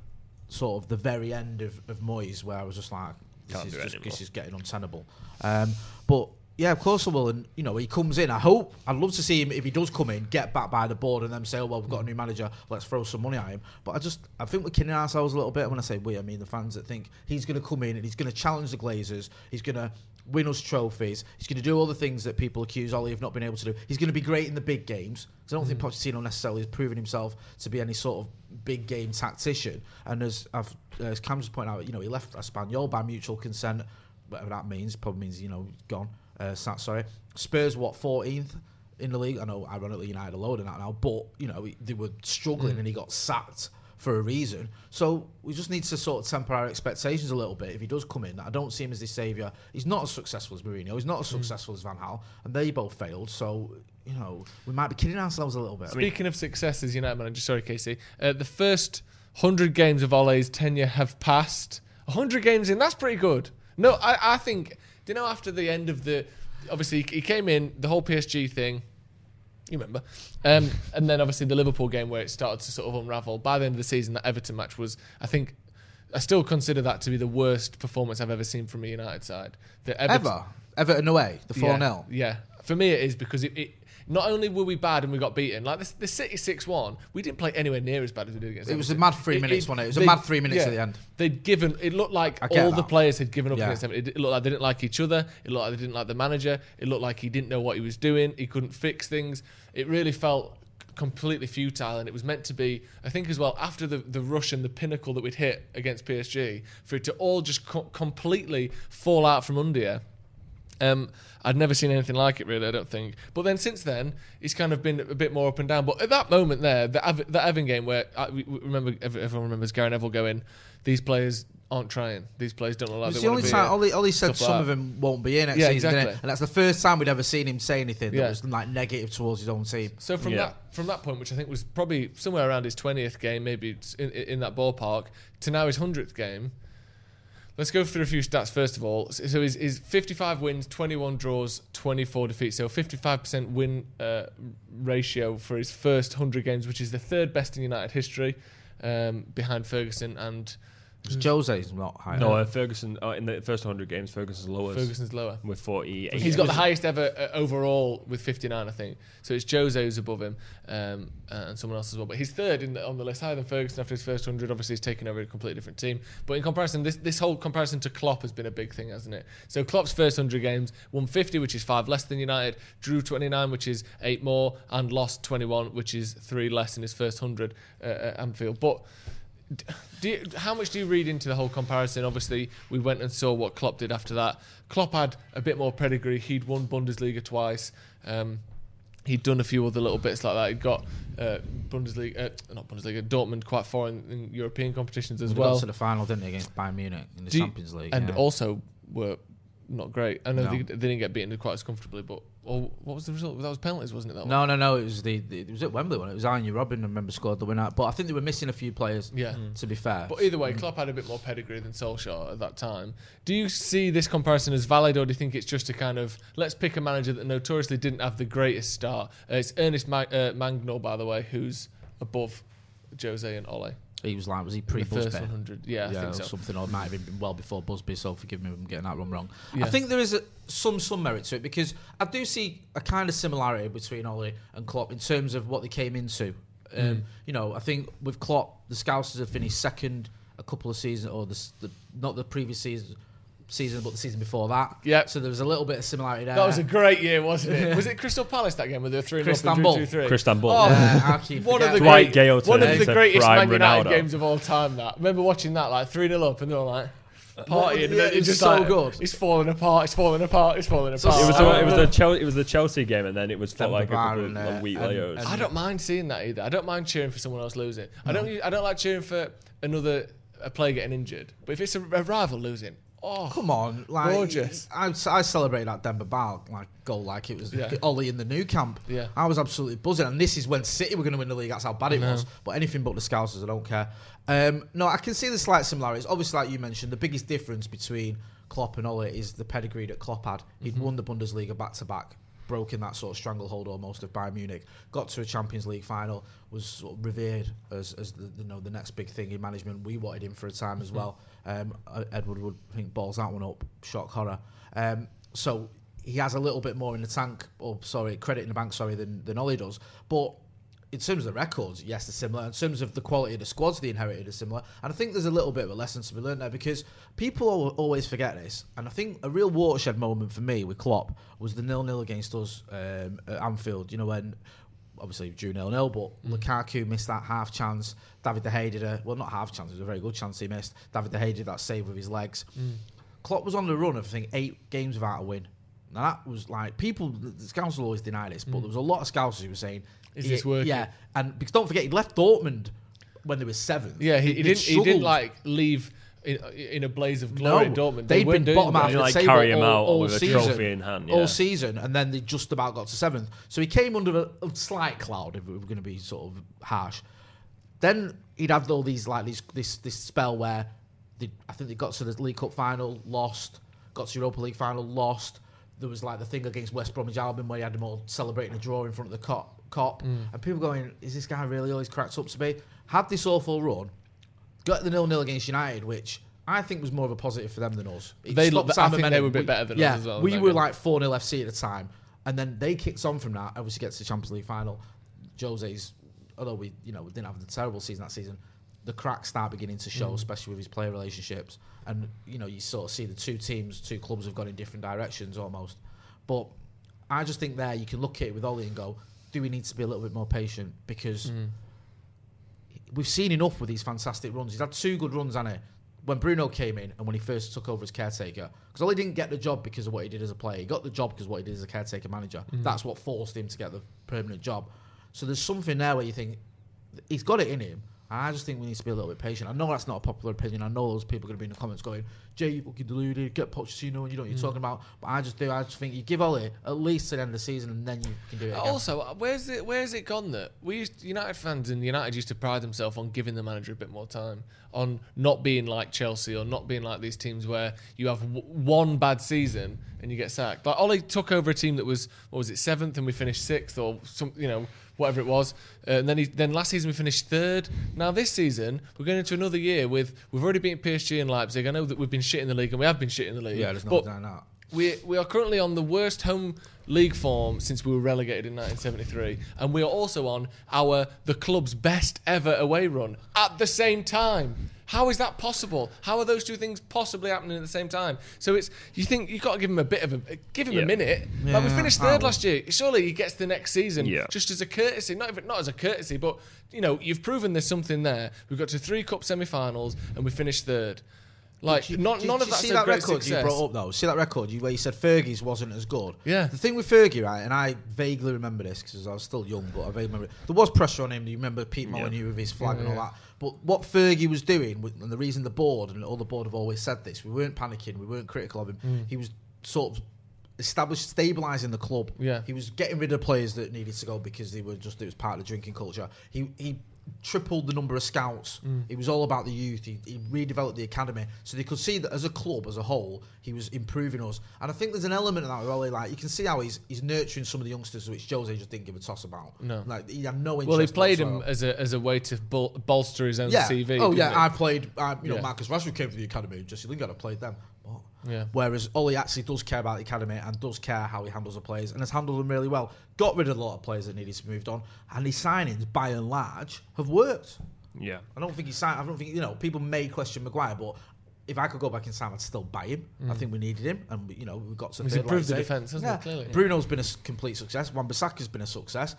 Speaker 2: sort of the very end of, of Moyes where I was just like, this
Speaker 3: Can't
Speaker 2: is just
Speaker 3: anymore.
Speaker 2: this is getting untenable. Um, but yeah, of course I will. And you know, he comes in. I hope. I'd love to see him if he does come in, get back by the board, and then say, "Oh well, we've got a new manager. Let's throw some money at him." But I just, I think we're kidding ourselves a little bit when I say we. I mean the fans that think he's going to come in and he's going to challenge the Glazers. He's going to win us trophies. He's going to do all the things that people accuse Ollie of not being able to do. He's going to be great in the big games. 'Cause I don't think Pochettino necessarily has proven himself to be any sort of big game tactician. And as I've, as Cam just pointed out, you know, he left Espanyol by mutual consent whatever that means. Probably means you know gone. Uh, sat, sorry. Spurs what 14th in the league. I know ironically United are than that now, but you know they were struggling and he got sacked for a reason. So we just need to sort of temper our expectations a little bit. If he does come in, I don't see him as the saviour. He's not as successful as Mourinho. He's not as successful as Van Gaal, and they both failed. So you know we might be kidding ourselves a little bit.
Speaker 1: Speaking of success as United manager, sorry, Casey, uh, the first 100 games of Ole's tenure have passed. 100 games in, that's pretty good. No, I, I think, do you know, after the end of the. Obviously, he came in, the whole PSG thing, you remember. Um, and then obviously the Liverpool game where it started to sort of unravel. By the end of the season, that Everton match was, I think, I still consider that to be the worst performance I've ever seen from a United side. The Everton,
Speaker 2: Ever Everton away the four 0
Speaker 1: yeah, yeah. For me, it is because it, it. Not only were we bad and we got beaten, like the, the City six one, we didn't play anywhere near as bad as we did against.
Speaker 2: It was a mad three minutes, wasn't it? It was a mad three minutes at the end.
Speaker 1: They'd given. It looked like all the players had given up
Speaker 2: Yeah.
Speaker 1: against them. It, it looked like they didn't like each other. It looked like they didn't like the manager. It looked like he didn't know what he was doing. He couldn't fix things. It really felt completely futile and it was meant to be I think as well after the, the rush and the pinnacle that we'd hit against PSG for it to all just co- completely fall out from under you um, I'd never seen anything like it, really. I don't think. But then since then, he's kind of been a bit more up and down. But at that moment there, the Ev- the Evan game where I, we we remember everyone remembers Gary Neville going, "These players aren't trying. These players don't look like
Speaker 2: It's
Speaker 1: they
Speaker 2: the only
Speaker 1: be."
Speaker 2: time
Speaker 1: here."
Speaker 2: Ollie, Ollie said
Speaker 1: Stuff like
Speaker 2: some of them won't be in next
Speaker 1: Yeah,
Speaker 2: season, didn't
Speaker 1: exactly.
Speaker 2: and that's the first time we'd ever seen him say anything that
Speaker 1: Yeah.
Speaker 2: was like negative towards his own team.
Speaker 1: So from
Speaker 3: Yeah.
Speaker 1: that from that point, which I think was probably somewhere around his twentieth game, maybe in, in that ballpark, to now his hundredth game. Let's go through a few stats first of all. So his 55 wins, 21 draws, 24 defeats. So 55% win uh, ratio for his first 100 games, which is the third best in United history, um, behind Ferguson and
Speaker 2: Because is not high.
Speaker 3: No, uh, Ferguson uh, in the first 100 games, Ferguson's lowest
Speaker 1: Ferguson's lower.
Speaker 3: with 48.
Speaker 1: He's got the highest ever uh, overall with 59, I think. So it's Jose who's above him, um, uh, and someone else as well. But he's third in the, on the list, higher than Ferguson after his first 100. Obviously, he's taken over a completely different team. But in comparison, this this whole comparison to Klopp has been a big thing, hasn't it? So Klopp's first 100 games won 50, which is five less than United, drew 29, which is eight more, and lost 21, which is three less in his first 100 uh, at Anfield. But do you, how much do you read into the whole comparison? Obviously, we went and saw what Klopp did after that. Klopp had a bit more pedigree. He'd won Bundesliga twice. Um, he'd done a few other little bits like that. He'd got uh, Bundesliga, uh, not Bundesliga, Dortmund quite far in, in European competitions as well.
Speaker 2: got to the final, didn't they, against Bayern Munich in the
Speaker 1: Do
Speaker 2: Champions League?
Speaker 1: and
Speaker 2: yeah.
Speaker 1: also were not great. I know
Speaker 2: No.
Speaker 1: they, they didn't get beaten quite as comfortably, but oh, what was the result? That was penalties, wasn't it? That one?
Speaker 2: No, no, no. It was the, the it was at Wembley when it was Arjen Robben. I remember scored the winner, but I think they were missing a few players.
Speaker 1: Yeah.
Speaker 2: To be fair,
Speaker 1: But either way, Klopp had a bit more pedigree than Solskjaer at that time. Do you see this comparison as valid, or do you think it's just a kind of let's pick a manager that notoriously didn't have the greatest start? Uh, it's Ernest Ma- uh, Mangnall, by the way, who's above Jose and Ole.
Speaker 2: He was like, was he pre
Speaker 1: the first 100. Yeah, I think
Speaker 2: or
Speaker 1: so.
Speaker 2: something, or it might have been well before Busby. So forgive me if I'm getting that one wrong.
Speaker 1: Yeah.
Speaker 2: I think there is a, some some merit to it because I do see a kind of similarity between Ollie and Klopp in terms of what they came into. Um,
Speaker 1: Mm.
Speaker 2: You know, I think with Klopp, the Scousers have finished second a couple of seasons, or the, the not the previous season, season, but the season before that.
Speaker 1: Yep.
Speaker 2: So there was a little bit of similarity there.
Speaker 1: That was a great year, wasn't it? *laughs* was it Crystal Palace that game where they were three and
Speaker 2: Crystal
Speaker 1: up and
Speaker 2: Ball.
Speaker 1: two three?
Speaker 3: Crystanbul.
Speaker 1: Oh,
Speaker 2: Yeah, how can you
Speaker 1: one of the?
Speaker 3: Dwight
Speaker 1: great, one of the greatest
Speaker 3: prime
Speaker 1: Man United
Speaker 3: Ronaldo.
Speaker 1: games of all time. That I remember watching that like three 0 up and they were like partying. and
Speaker 2: Yeah,
Speaker 1: then it's just
Speaker 2: so
Speaker 1: like,
Speaker 2: good.
Speaker 1: It's falling apart. It's falling apart. It's falling
Speaker 2: So-
Speaker 1: apart.
Speaker 3: It was, the, it was the Chelsea, it was the Chelsea game, and then it was felt
Speaker 2: Demba
Speaker 3: like a couple of
Speaker 2: and, uh,
Speaker 3: week
Speaker 2: and-
Speaker 3: later.
Speaker 2: and-
Speaker 1: I don't mind seeing that either. I don't mind cheering for someone else losing. I don't. I don't like cheering for another a player getting injured. But if it's a, a rival losing, oh
Speaker 2: Come on, like
Speaker 1: Gorgeous.
Speaker 2: I, I celebrated that Demba Ba like goal like it was
Speaker 1: Yeah.
Speaker 2: Ollie in the Nou Camp.
Speaker 1: Yeah.
Speaker 2: I was absolutely buzzing, and this is when City were going to win the league. That's how bad it was. But anything but the Scousers, I don't care. Um, no, I can see the slight similarities. Obviously, like you mentioned, the biggest difference between Klopp and Ollie is the pedigree that Klopp had. He'd
Speaker 1: Mm-hmm.
Speaker 2: won the Bundesliga back to back. Broken that sort of stranglehold almost of Bayern Munich, got to a Champions League final, was sort of revered as, as the you know the next big thing in management. We wanted him for a time
Speaker 1: Mm-hmm.
Speaker 2: as well. Um, uh, Ed Woodward I think balls that one up, shock horror. Um, so he has a little bit more in the tank, or sorry, credit in the bank, sorry, than than Ollie does. But in terms of the records, yes, they're similar. In terms of the quality of the squads they inherited are similar. And I think there's a little bit of a lesson to be learned there because people always forget this. And I think a real watershed moment for me with Klopp was the nil-nil against us um, at Anfield. You know, when obviously drew nil-nil, but mm. Lukaku missed that half chance. David De Gea did a, well, not half chance, it was a very good chance he missed. David De Gea did that save with his legs. Mm. Klopp was on the run of, I think, eight games without a win. Now that was like people. The scouts will always deny this, but mm. there was a lot of scouts who were saying,
Speaker 1: Is this
Speaker 2: "Yeah,
Speaker 1: working?"
Speaker 2: Yeah, and because don't forget, he left Dortmund when they were seventh.
Speaker 1: yeah, he, he didn't. He didn't like leave in, in a blaze of glory.
Speaker 2: No,
Speaker 1: Dortmund.
Speaker 2: they'd
Speaker 1: weren't
Speaker 2: been bottom
Speaker 1: great.
Speaker 2: half of
Speaker 3: You
Speaker 2: the
Speaker 3: like
Speaker 2: table
Speaker 3: carry him
Speaker 2: all,
Speaker 3: out
Speaker 2: all
Speaker 3: with a
Speaker 2: season,
Speaker 3: trophy in hand, yeah.
Speaker 2: all season, and then they just about got to seventh. So he came under a, a slight cloud, if we were going to be sort of harsh. Then he'd have all these like these this this spell where they, I think they got to the League Cup final, lost, got to Europa League final, lost. There was like the thing against West Bromwich Albion where he had them all celebrating a draw in front of the Kop, Kop and people going, "Is this guy really all he's cracked up to be?" Had this awful run, got the nil nil against United, which I think was more of a positive for them than us. It
Speaker 1: They looked- I
Speaker 2: our
Speaker 1: think they were a bit
Speaker 2: We-
Speaker 1: better than us as well
Speaker 2: We were
Speaker 1: game.
Speaker 2: like four 0 FC at the time, and then they kicked on from that. Obviously, gets to the Champions League final. Jose's, although we you know we didn't have the terrible season that season, the cracks start beginning to
Speaker 1: Mm.
Speaker 2: show, especially with his player relationships, and you know you sort of see the two teams, two clubs have gone in different directions almost. But I just think there you can look at it with Ollie and go, do we need to be a little bit more patient because
Speaker 1: Mm.
Speaker 2: we've seen enough with these fantastic runs. He's had two good runs, hasn't he? When Bruno came in and when he first took over as caretaker, because Ollie didn't get the job because of what he did as a player. He got the job because of what he did as a caretaker manager. That's what forced him to get the permanent job. So there's something there where you think he's got it in him. I just think we need to be a little bit patient. I know that's not a popular opinion. I know those people are going to be in the comments going, "Jay, you fucking deluded. Get Pochettino, and you know what you're talking about." But I just do. I just think you give Ollie at least to the end of the season, and then you can do it. Again.
Speaker 1: Also, uh, where's it? Where's it gone? That we used, United fans and United used to pride themselves on giving the manager a bit more time, on not being like Chelsea or not being like these teams where you have w- one bad season and you get sacked. Like Ollie took over a team that was what was it seventh and we finished sixth or some you know whatever it was, uh, and then he, then last season we finished third. Now this season we're going into another year with we've already beaten PSG and Leipzig. I know that we've been shit in the league and we have been shit in the league.
Speaker 2: yeah, there's no denying that.
Speaker 1: we we are currently on the worst home league form since we were relegated in 1973, and we are also on our the club's best ever away run at the same time. How is that possible? How are those two things possibly happening at the same time? So it's you think you've got to give him a bit of a give him
Speaker 3: Yeah.
Speaker 1: a minute. like we finished third last year. Surely he gets the next season
Speaker 3: Yeah.
Speaker 1: just as a courtesy, not even not as a courtesy, but you know you've proven there's something there. We've got to three cup semi-finals and we finished third. Like
Speaker 2: you-
Speaker 1: not,
Speaker 2: do you-
Speaker 1: none
Speaker 2: do
Speaker 1: of
Speaker 2: you
Speaker 1: that's
Speaker 2: see that
Speaker 1: great
Speaker 2: record
Speaker 1: success.
Speaker 2: you brought up though. See that record you, where you said Fergie's wasn't as good.
Speaker 1: Yeah.
Speaker 2: The thing with Fergie, right, and I vaguely remember this because I was still young, but I vaguely remember it. there was pressure on him. You remember Pete Molyneux with his flag and all that. But what Fergie was doing, and the reason the board and all the board have always said this, we weren't panicking, we weren't critical of him.
Speaker 1: Mm.
Speaker 2: He was sort of established, stabilising the club.
Speaker 1: Yeah.
Speaker 2: He was getting rid of players that needed to go because they were just it was part of the drinking culture. He he tripled the number of scouts.
Speaker 1: Mm.
Speaker 2: It was all about the youth. He, he redeveloped the academy, so they could see that as a club as a whole, he was improving us. And I think there's an element of that Ollie, like you can see how he's he's nurturing some of the youngsters, which Jose just didn't give a toss about.
Speaker 1: No.
Speaker 2: like he had no interest.
Speaker 1: well, he played him as a as a way to bol- bolster his own
Speaker 2: yeah.
Speaker 1: CV.
Speaker 2: oh yeah? I played. I, you know,
Speaker 1: Yeah.
Speaker 2: Marcus Rashford came to the academy. Jesse Lingard, I played them.
Speaker 1: Yeah.
Speaker 2: Whereas Ollie actually does care about the academy and does care how he handles the players and has handled them really well. Got rid of a lot of players that needed to be moved on, and his signings, by and large, have worked.
Speaker 3: Yeah.
Speaker 2: I don't think he signed. I don't think you know people may question Maguire, but if I could go back in time, I'd still buy him. I mm. think we needed him, and you know we got to.
Speaker 1: He's
Speaker 2: third,
Speaker 1: improved
Speaker 2: like
Speaker 1: the defence, hasn't he, clearly?
Speaker 2: Bruno's been a complete success. Wan-Bissaka's been a success.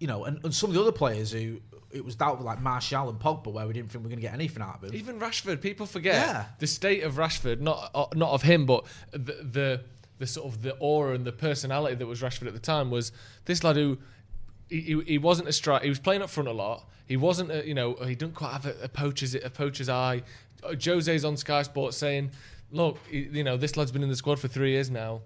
Speaker 2: You know, and, and some of the other players who it was doubtful, like Martial and Pogba, where we didn't think we were going to get anything out of him.
Speaker 1: Even Rashford, people forget
Speaker 2: Yeah.
Speaker 1: the state of Rashford, not uh, not of him, but the, the the sort of the aura and the personality that was Rashford at the time was this lad who he, he, he wasn't a strike. He was playing up front a lot. He wasn't, a, you know, he didn't quite have a, a poacher's a poacher's eye. Uh, Jose's on Sky Sports saying, "Look, you know, this lad's been in the squad for three years now."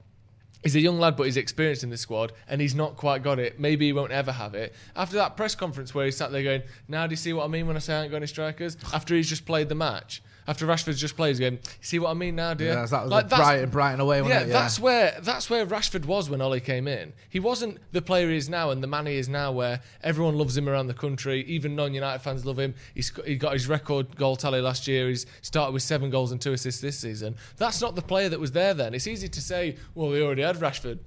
Speaker 1: He's a young lad, but he's experienced in the squad, and he's not quite got it. Maybe he won't ever have it. After that press conference where he sat there going, "Now do you see what I mean when I say I ain't got any strikers?" After he's just played the match, after Rashford's just played, going, "You see what I mean now, dear?"
Speaker 2: Yeah, that was
Speaker 1: Like,
Speaker 2: Brighton, Brighton away, wasn't
Speaker 1: yeah, that's where that's where Rashford was when Ollie came in. He wasn't the player he is now and the man he is now, where everyone loves him around the country. Even non-United fans love him. He's he got his record goal tally last year. He's started with seven goals and two assists this season. That's not the player that was there then. It's easy to say, well, they already had Rashford.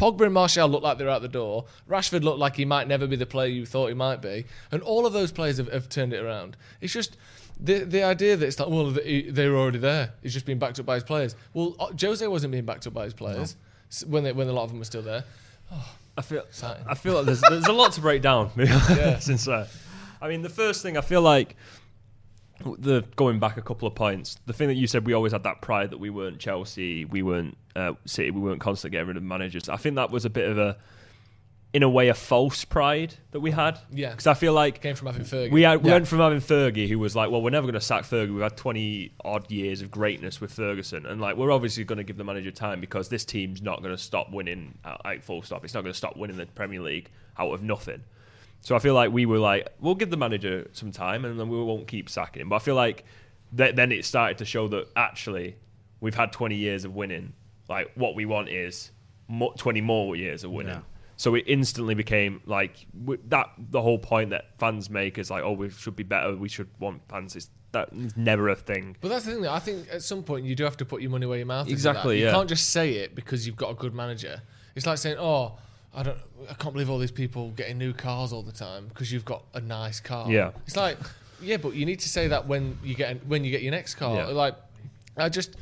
Speaker 1: Pogba and Martial looked like they're out the door. Rashford looked like he might never be the player you thought he might be, and all of those players have, have turned it around. It's just the the idea that it's like, well, they, were already there. He's just being backed up by his players. Well, uh, Jose wasn't being backed up by his players s- when they, when a lot of them were still there. *sighs*
Speaker 3: I feel
Speaker 1: Exciting.
Speaker 3: I feel like there's there's a lot to break down. *laughs* *laughs* Since uh, I mean, the first thing I feel like the going back a couple of points, the thing that you said we always had that pride that we weren't Chelsea, we weren't uh, City, we weren't constantly getting rid of managers. I think that was a bit of a, in a way, a false pride that we had.
Speaker 1: Yeah.
Speaker 3: because I feel like
Speaker 1: Came from having Fergie.
Speaker 3: we, had, we
Speaker 2: Yeah.
Speaker 3: went from having Fergie, who was like, well, we're never going to sack Fergie. We've had 20 odd years of greatness with Ferguson. And like, we're obviously going to give the manager time because this team's not going to stop winning like, full stop. It's not going to stop winning the Premier League out of nothing. So I feel like we were like, we'll give the manager some time and then we won't keep sacking him. But I feel like th- then it started to show that actually we've had 20 years of winning. Like, what we want is mo- 20 more years of winning.
Speaker 2: Yeah.
Speaker 3: So it instantly became like that. The whole point that fans make is like, oh, we should be better. We should want fans. Is that is never a thing.
Speaker 1: But that's the thing. That I think at some point you do have to put your money where your mouth is.
Speaker 3: Exactly.
Speaker 1: You
Speaker 3: yeah.
Speaker 1: can't just say it because you've got a good manager. It's like saying, "Oh, I don't. I can't believe all these people getting new cars all the time because you've got a nice car."
Speaker 3: Yeah.
Speaker 1: It's like, yeah, but you need to say that when you get when you get your next car.
Speaker 3: Yeah.
Speaker 1: Like, I just,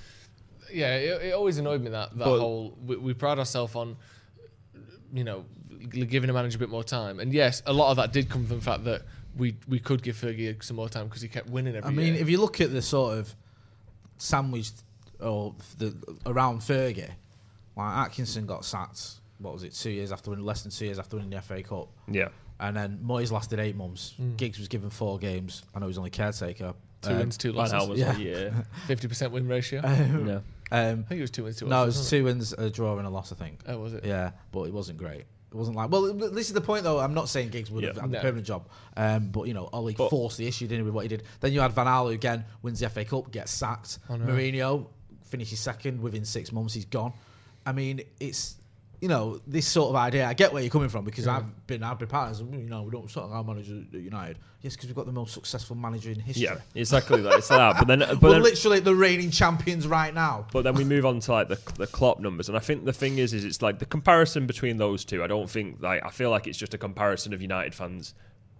Speaker 1: yeah, it, it always annoyed me that that
Speaker 3: But-
Speaker 1: whole we, we pride ourselves on, you know, giving a manager a bit more time. And yes, a lot of that did come from the fact that we we could give Fergie some more time because he kept winning every
Speaker 2: I mean,
Speaker 1: year.
Speaker 2: if you look at the sort of sandwich or the around Fergie, like Atkinson got sacked. What was it? Two years after winning, less than two years after winning the FA Cup,
Speaker 3: Yeah.
Speaker 2: and then Moyes lasted eight months.
Speaker 1: Mm.
Speaker 2: Giggs was given four games. I know he was only caretaker.
Speaker 1: two
Speaker 2: Um,
Speaker 1: wins, two losses,
Speaker 3: was
Speaker 2: yeah.
Speaker 3: like, yeah. *laughs*
Speaker 1: fifty percent win ratio. *laughs*
Speaker 2: um,
Speaker 3: yeah.
Speaker 2: Um,
Speaker 1: I think it was two wins, two
Speaker 2: no, it
Speaker 1: losses.
Speaker 2: was two wins, a draw, and a loss. I think.
Speaker 1: Oh, was it?
Speaker 2: Yeah, but it wasn't great. It wasn't like well. This is the point, though. I'm not saying Giggs would have
Speaker 3: Yeah.
Speaker 2: had
Speaker 1: No.
Speaker 2: a permanent job, um, but you know, Ollie
Speaker 3: But-
Speaker 2: forced the issue, didn't he, with what he did. Then you had Van Gaal, who again wins the FA Cup, gets sacked.
Speaker 1: I know.
Speaker 2: Mourinho finishes second within six months. He's gone. I mean, it's you know this sort of idea. I get where you're coming from because
Speaker 1: Yeah.
Speaker 2: I've been I've been partners. You know, we don't sort of our manager at United. Yes, because we've got the most successful manager in history.
Speaker 3: Yeah. Exactly that. It's that. But then, *laughs* but
Speaker 2: We're
Speaker 3: then,
Speaker 2: literally the reigning champions right now.
Speaker 3: But then we move on to like the the Klopp numbers, and I think the thing is, is it's like the comparison between those two. I don't think like I feel like it's just a comparison of United fans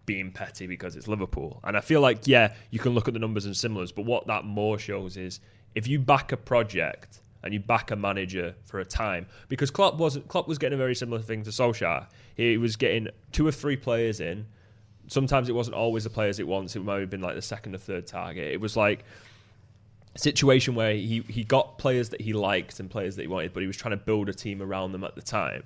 Speaker 3: being petty because it's Liverpool. And I feel like yeah, you can look at the numbers and similars, but what that more shows is if you back a project and you back a manager for a time, because Klopp was Klopp was getting a very similar thing to Solskjaer. He was getting two or three players in. Sometimes it wasn't always the players it wants. It might have been like the second or third target. It was like a situation where he, he got players that he liked and players that he wanted, but he was trying to build a team around them at the time.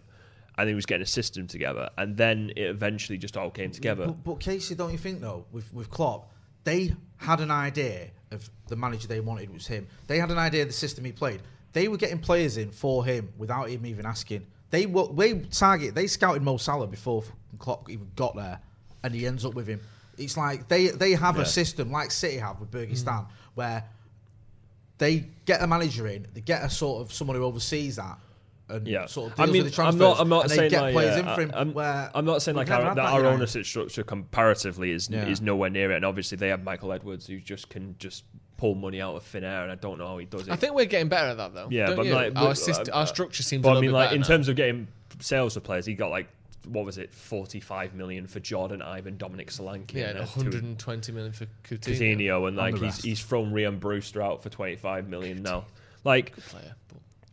Speaker 3: And he was getting a system together. And then it eventually just all came together.
Speaker 2: But, but Casey, don't you think though, with with Klopp, they had an idea of the manager they wanted was him. They had an idea of the system he played. They were getting players in for him without him even asking. They were they target they scouted Mo Salah before Klopp even got there, and he ends up with him. It's like they they have
Speaker 3: Yeah.
Speaker 2: a system like City have with Begiristain mm. where they get a manager in, they get a sort of someone who oversees that. And
Speaker 3: Yeah,
Speaker 2: sort of
Speaker 3: I mean,
Speaker 2: with the
Speaker 3: I'm
Speaker 2: transfers,
Speaker 3: not. I'm not
Speaker 2: and they
Speaker 3: saying
Speaker 2: get
Speaker 3: like,
Speaker 2: players
Speaker 3: yeah,
Speaker 2: in for him.
Speaker 3: I'm,
Speaker 2: where
Speaker 3: I'm not saying like our, that
Speaker 2: that
Speaker 3: our ownership structure comparatively is
Speaker 2: Yeah.
Speaker 3: is nowhere near it, and obviously they have Michael Edwards who just can just pull money out of thin air, and I don't know how he does it.
Speaker 1: I think we're getting better at that though.
Speaker 3: Yeah,
Speaker 1: don't
Speaker 3: but
Speaker 1: you?
Speaker 3: like,
Speaker 1: our,
Speaker 3: but,
Speaker 1: syst-
Speaker 3: uh,
Speaker 1: our structure seems.
Speaker 3: But
Speaker 1: a
Speaker 3: I
Speaker 1: little
Speaker 3: mean,
Speaker 1: bit
Speaker 3: like in
Speaker 1: now.
Speaker 3: terms of getting sales for players, he got like what was it, 45 million for Jordan Ivan, Dominic Solanke,
Speaker 1: yeah,
Speaker 3: and
Speaker 1: and
Speaker 3: uh,
Speaker 1: 120 million for Coutinho.
Speaker 3: Coutinho, and like
Speaker 2: the
Speaker 3: he's
Speaker 2: rest.
Speaker 3: he's thrown Rhian Brewster out for 25 million now. Like
Speaker 1: Player, but-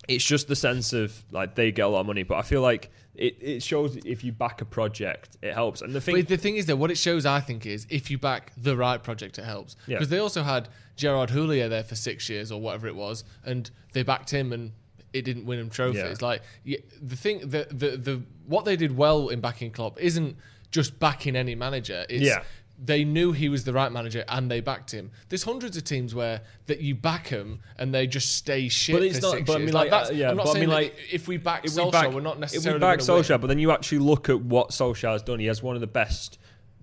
Speaker 3: it's just the sense of like they get a lot of money, but I feel like it, it shows if you back a project, it helps. And the thing,
Speaker 1: But the thing is, that what it shows, I think, is if you back the right project, it helps.
Speaker 3: Yeah.
Speaker 1: Because they also had Gerard Houllier there for six years or whatever it was, and they backed him, and it didn't win him trophies.
Speaker 3: Yeah.
Speaker 1: Like the thing, the, the the what they did well in backing Klopp isn't just backing any manager. It's
Speaker 3: Yeah.
Speaker 1: They knew he was the right manager and they backed him. There's hundreds of teams where that you back them and they just stay shit
Speaker 3: But it's not- but I
Speaker 1: years.
Speaker 3: mean,
Speaker 1: like,
Speaker 3: like,
Speaker 1: that's,
Speaker 3: uh, yeah,
Speaker 1: I'm not
Speaker 3: but I
Speaker 1: saying
Speaker 3: mean, like,
Speaker 1: if we back
Speaker 3: if we back,
Speaker 1: we're not
Speaker 3: if
Speaker 1: necessarily
Speaker 3: we back
Speaker 1: gonna win.
Speaker 3: Solskjaer, but then you actually look at what Solskjaer's done. He has one of the best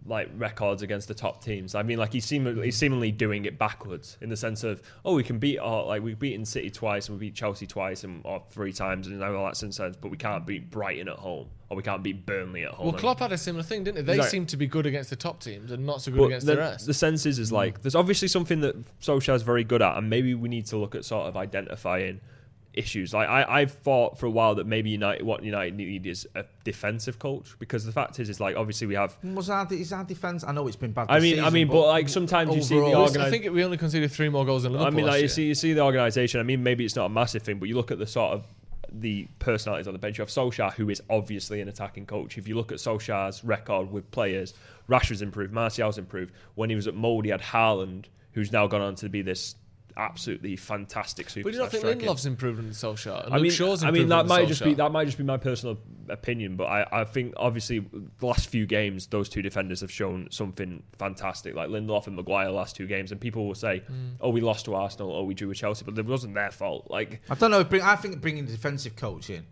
Speaker 3: like records against the top teams. I mean, like he's seemingly, he's seemingly doing it backwards in the sense of oh, we can beat our, like we've beaten City twice and we beat Chelsea twice and or three times and all that sense, but we can't beat Brighton at home or we can't beat Burnley at home.
Speaker 1: Well, Klopp had a similar thing, didn't they? They
Speaker 3: Exactly.
Speaker 1: seem to be good against the top teams and not so good
Speaker 3: But
Speaker 1: against
Speaker 3: the,
Speaker 1: the rest.
Speaker 3: the sense is, is like there's obviously something that Solskjaer's very good at, and maybe we need to look at sort of identifying issues. Like I, I've thought for a while that maybe United, what United need is a defensive coach because the fact is, is like obviously we have.
Speaker 2: Was our, is our defence? I know it's been bad.
Speaker 3: I
Speaker 2: this
Speaker 3: mean, I mean, but like sometimes you see the
Speaker 2: overall-
Speaker 3: organi-
Speaker 1: I think we only conceded three more goals than
Speaker 3: I mean, like
Speaker 1: last
Speaker 3: you see, you see the organisation. I mean, maybe it's not a massive thing, but you look at the sort of the personalities on the bench. You have Solskjaer, who is obviously an attacking coach. If you look at Solskjaer's record with players, Rashford's improved, Martial's improved. When he was at Molde, he had Haaland, who's now gone on to be this absolutely fantastic superstar.
Speaker 1: But do you not think
Speaker 3: striker.
Speaker 1: Lindelof's improved under Solskjaer? And
Speaker 3: I mean,
Speaker 1: Shaw's
Speaker 3: I mean that might just be that might just be my personal opinion, but I, I think obviously the last few games those two defenders have shown something fantastic, like Lindelof and Maguire last two games, and people will say,
Speaker 1: Mm.
Speaker 3: "Oh, we lost to Arsenal, oh, we drew with Chelsea," but it wasn't their fault. Like,
Speaker 2: I don't know. Bring, I think bringing a defensive coach in,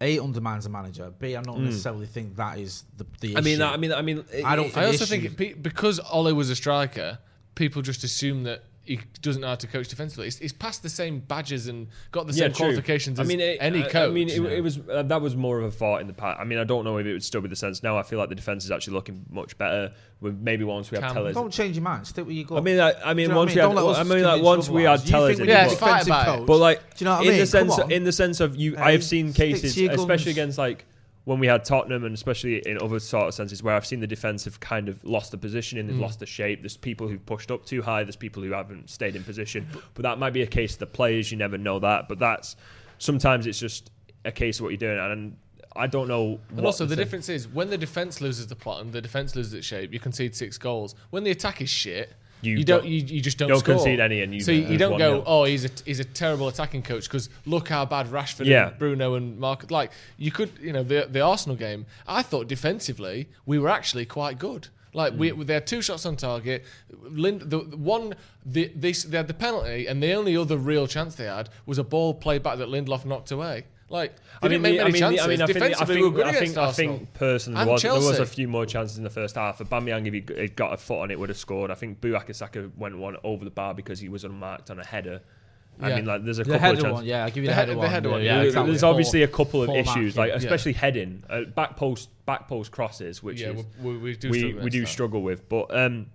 Speaker 2: a undermines a manager. B, I don't necessarily think that is the the
Speaker 3: I mean,
Speaker 2: issue.
Speaker 3: that, I mean, I mean,
Speaker 2: I don't
Speaker 3: it-
Speaker 2: think-
Speaker 1: I also
Speaker 2: issue.
Speaker 1: think it, because Ole was a striker, people just assume that he doesn't know how to coach defensively. He's, he's passed the same badges and got the same
Speaker 3: true.
Speaker 1: qualifications
Speaker 3: I
Speaker 1: as
Speaker 3: mean, it,
Speaker 1: any
Speaker 3: I-
Speaker 1: coach.
Speaker 3: I mean, it, it was uh, that was more of a thought in the past. I mean, I don't know if it would still be the sense now. I feel like the defense is actually looking much better. With maybe once we have
Speaker 1: Cam-
Speaker 3: Telles.
Speaker 2: Don't change your mind. Stick with your gut.
Speaker 3: I mean, I, I mean,
Speaker 2: Do you know
Speaker 3: once
Speaker 2: what I
Speaker 3: we
Speaker 2: mean?
Speaker 3: had, I mean, like once we had Telles,
Speaker 2: think
Speaker 3: in
Speaker 2: we're
Speaker 1: Yeah, fight
Speaker 2: defensive
Speaker 1: about it.
Speaker 2: coach.
Speaker 3: But like,
Speaker 2: do you know what I
Speaker 3: in
Speaker 2: mean?
Speaker 3: the sense,
Speaker 2: Come on.
Speaker 3: in the sense of you, I have seen cases,
Speaker 2: to
Speaker 3: especially against like when we had Tottenham, and especially in other sort of senses where I've seen the defense have kind of lost the positioning,
Speaker 2: Mm.
Speaker 3: they've lost the shape. There's people who've pushed up too high. There's people who haven't stayed in position. But that might be a case of the players. You never know that. But that's sometimes it's just a case of what you're doing, and I don't know.
Speaker 1: And
Speaker 3: what
Speaker 1: also, the
Speaker 3: to-
Speaker 1: difference is when the defense loses the plot and the defense loses its shape, you concede six goals. When the attack is shit,
Speaker 3: You
Speaker 1: you, don't,
Speaker 3: don't-
Speaker 1: you, you just don't,
Speaker 3: don't
Speaker 1: score.
Speaker 3: concede any and you
Speaker 1: so you, don't go,
Speaker 3: 1-0.
Speaker 1: oh, he's a he's a terrible attacking coach because look how bad Rashford
Speaker 3: Yeah.
Speaker 1: and Bruno and Mark. Like you could, you know, the the Arsenal game. I thought defensively we were actually quite good. Like we,
Speaker 3: Mm.
Speaker 1: they had two shots on target. Lind, the, the one, the, they, they had the penalty, and the only other real chance they had was a ball played back that Lindelof knocked away. Like they
Speaker 3: I
Speaker 1: didn't
Speaker 3: mean,
Speaker 1: make
Speaker 3: I
Speaker 1: many
Speaker 3: mean,
Speaker 1: chances.
Speaker 3: I mean, I think, I
Speaker 1: Defensively,
Speaker 3: think,
Speaker 1: we were good
Speaker 3: I
Speaker 1: against
Speaker 3: think, I think personally, there was, there was a few more chances in the first half. But Aubameyang, if he had got a foot on it, would have scored. I think Bukayo Saka went one over the bar because he was unmarked on a header. I
Speaker 1: Yeah.
Speaker 3: mean, like there's a
Speaker 2: the
Speaker 3: couple of chances.
Speaker 2: one, yeah, I'll give you
Speaker 1: The
Speaker 2: the,
Speaker 1: header-
Speaker 2: header
Speaker 1: the
Speaker 2: one.
Speaker 1: header one,
Speaker 2: yeah,
Speaker 1: yeah,
Speaker 3: There-
Speaker 2: exactly.
Speaker 3: There's obviously a couple of
Speaker 2: poor
Speaker 3: issues,
Speaker 2: marking.
Speaker 3: like
Speaker 1: Yeah.
Speaker 3: especially heading, uh, back post, back post crosses, which
Speaker 1: yeah,
Speaker 3: is
Speaker 1: we, we, we do
Speaker 3: we,
Speaker 1: struggle
Speaker 3: we do struggle with. But um,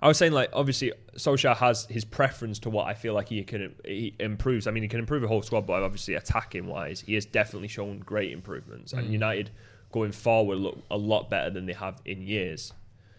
Speaker 3: I was saying, like, obviously, Solskjaer has his preference to what I feel like he can he improves. I mean, he can improve a whole squad, but obviously, attacking wise, he has definitely shown great improvements.
Speaker 1: Mm.
Speaker 3: And United going forward look a lot better than they have in years.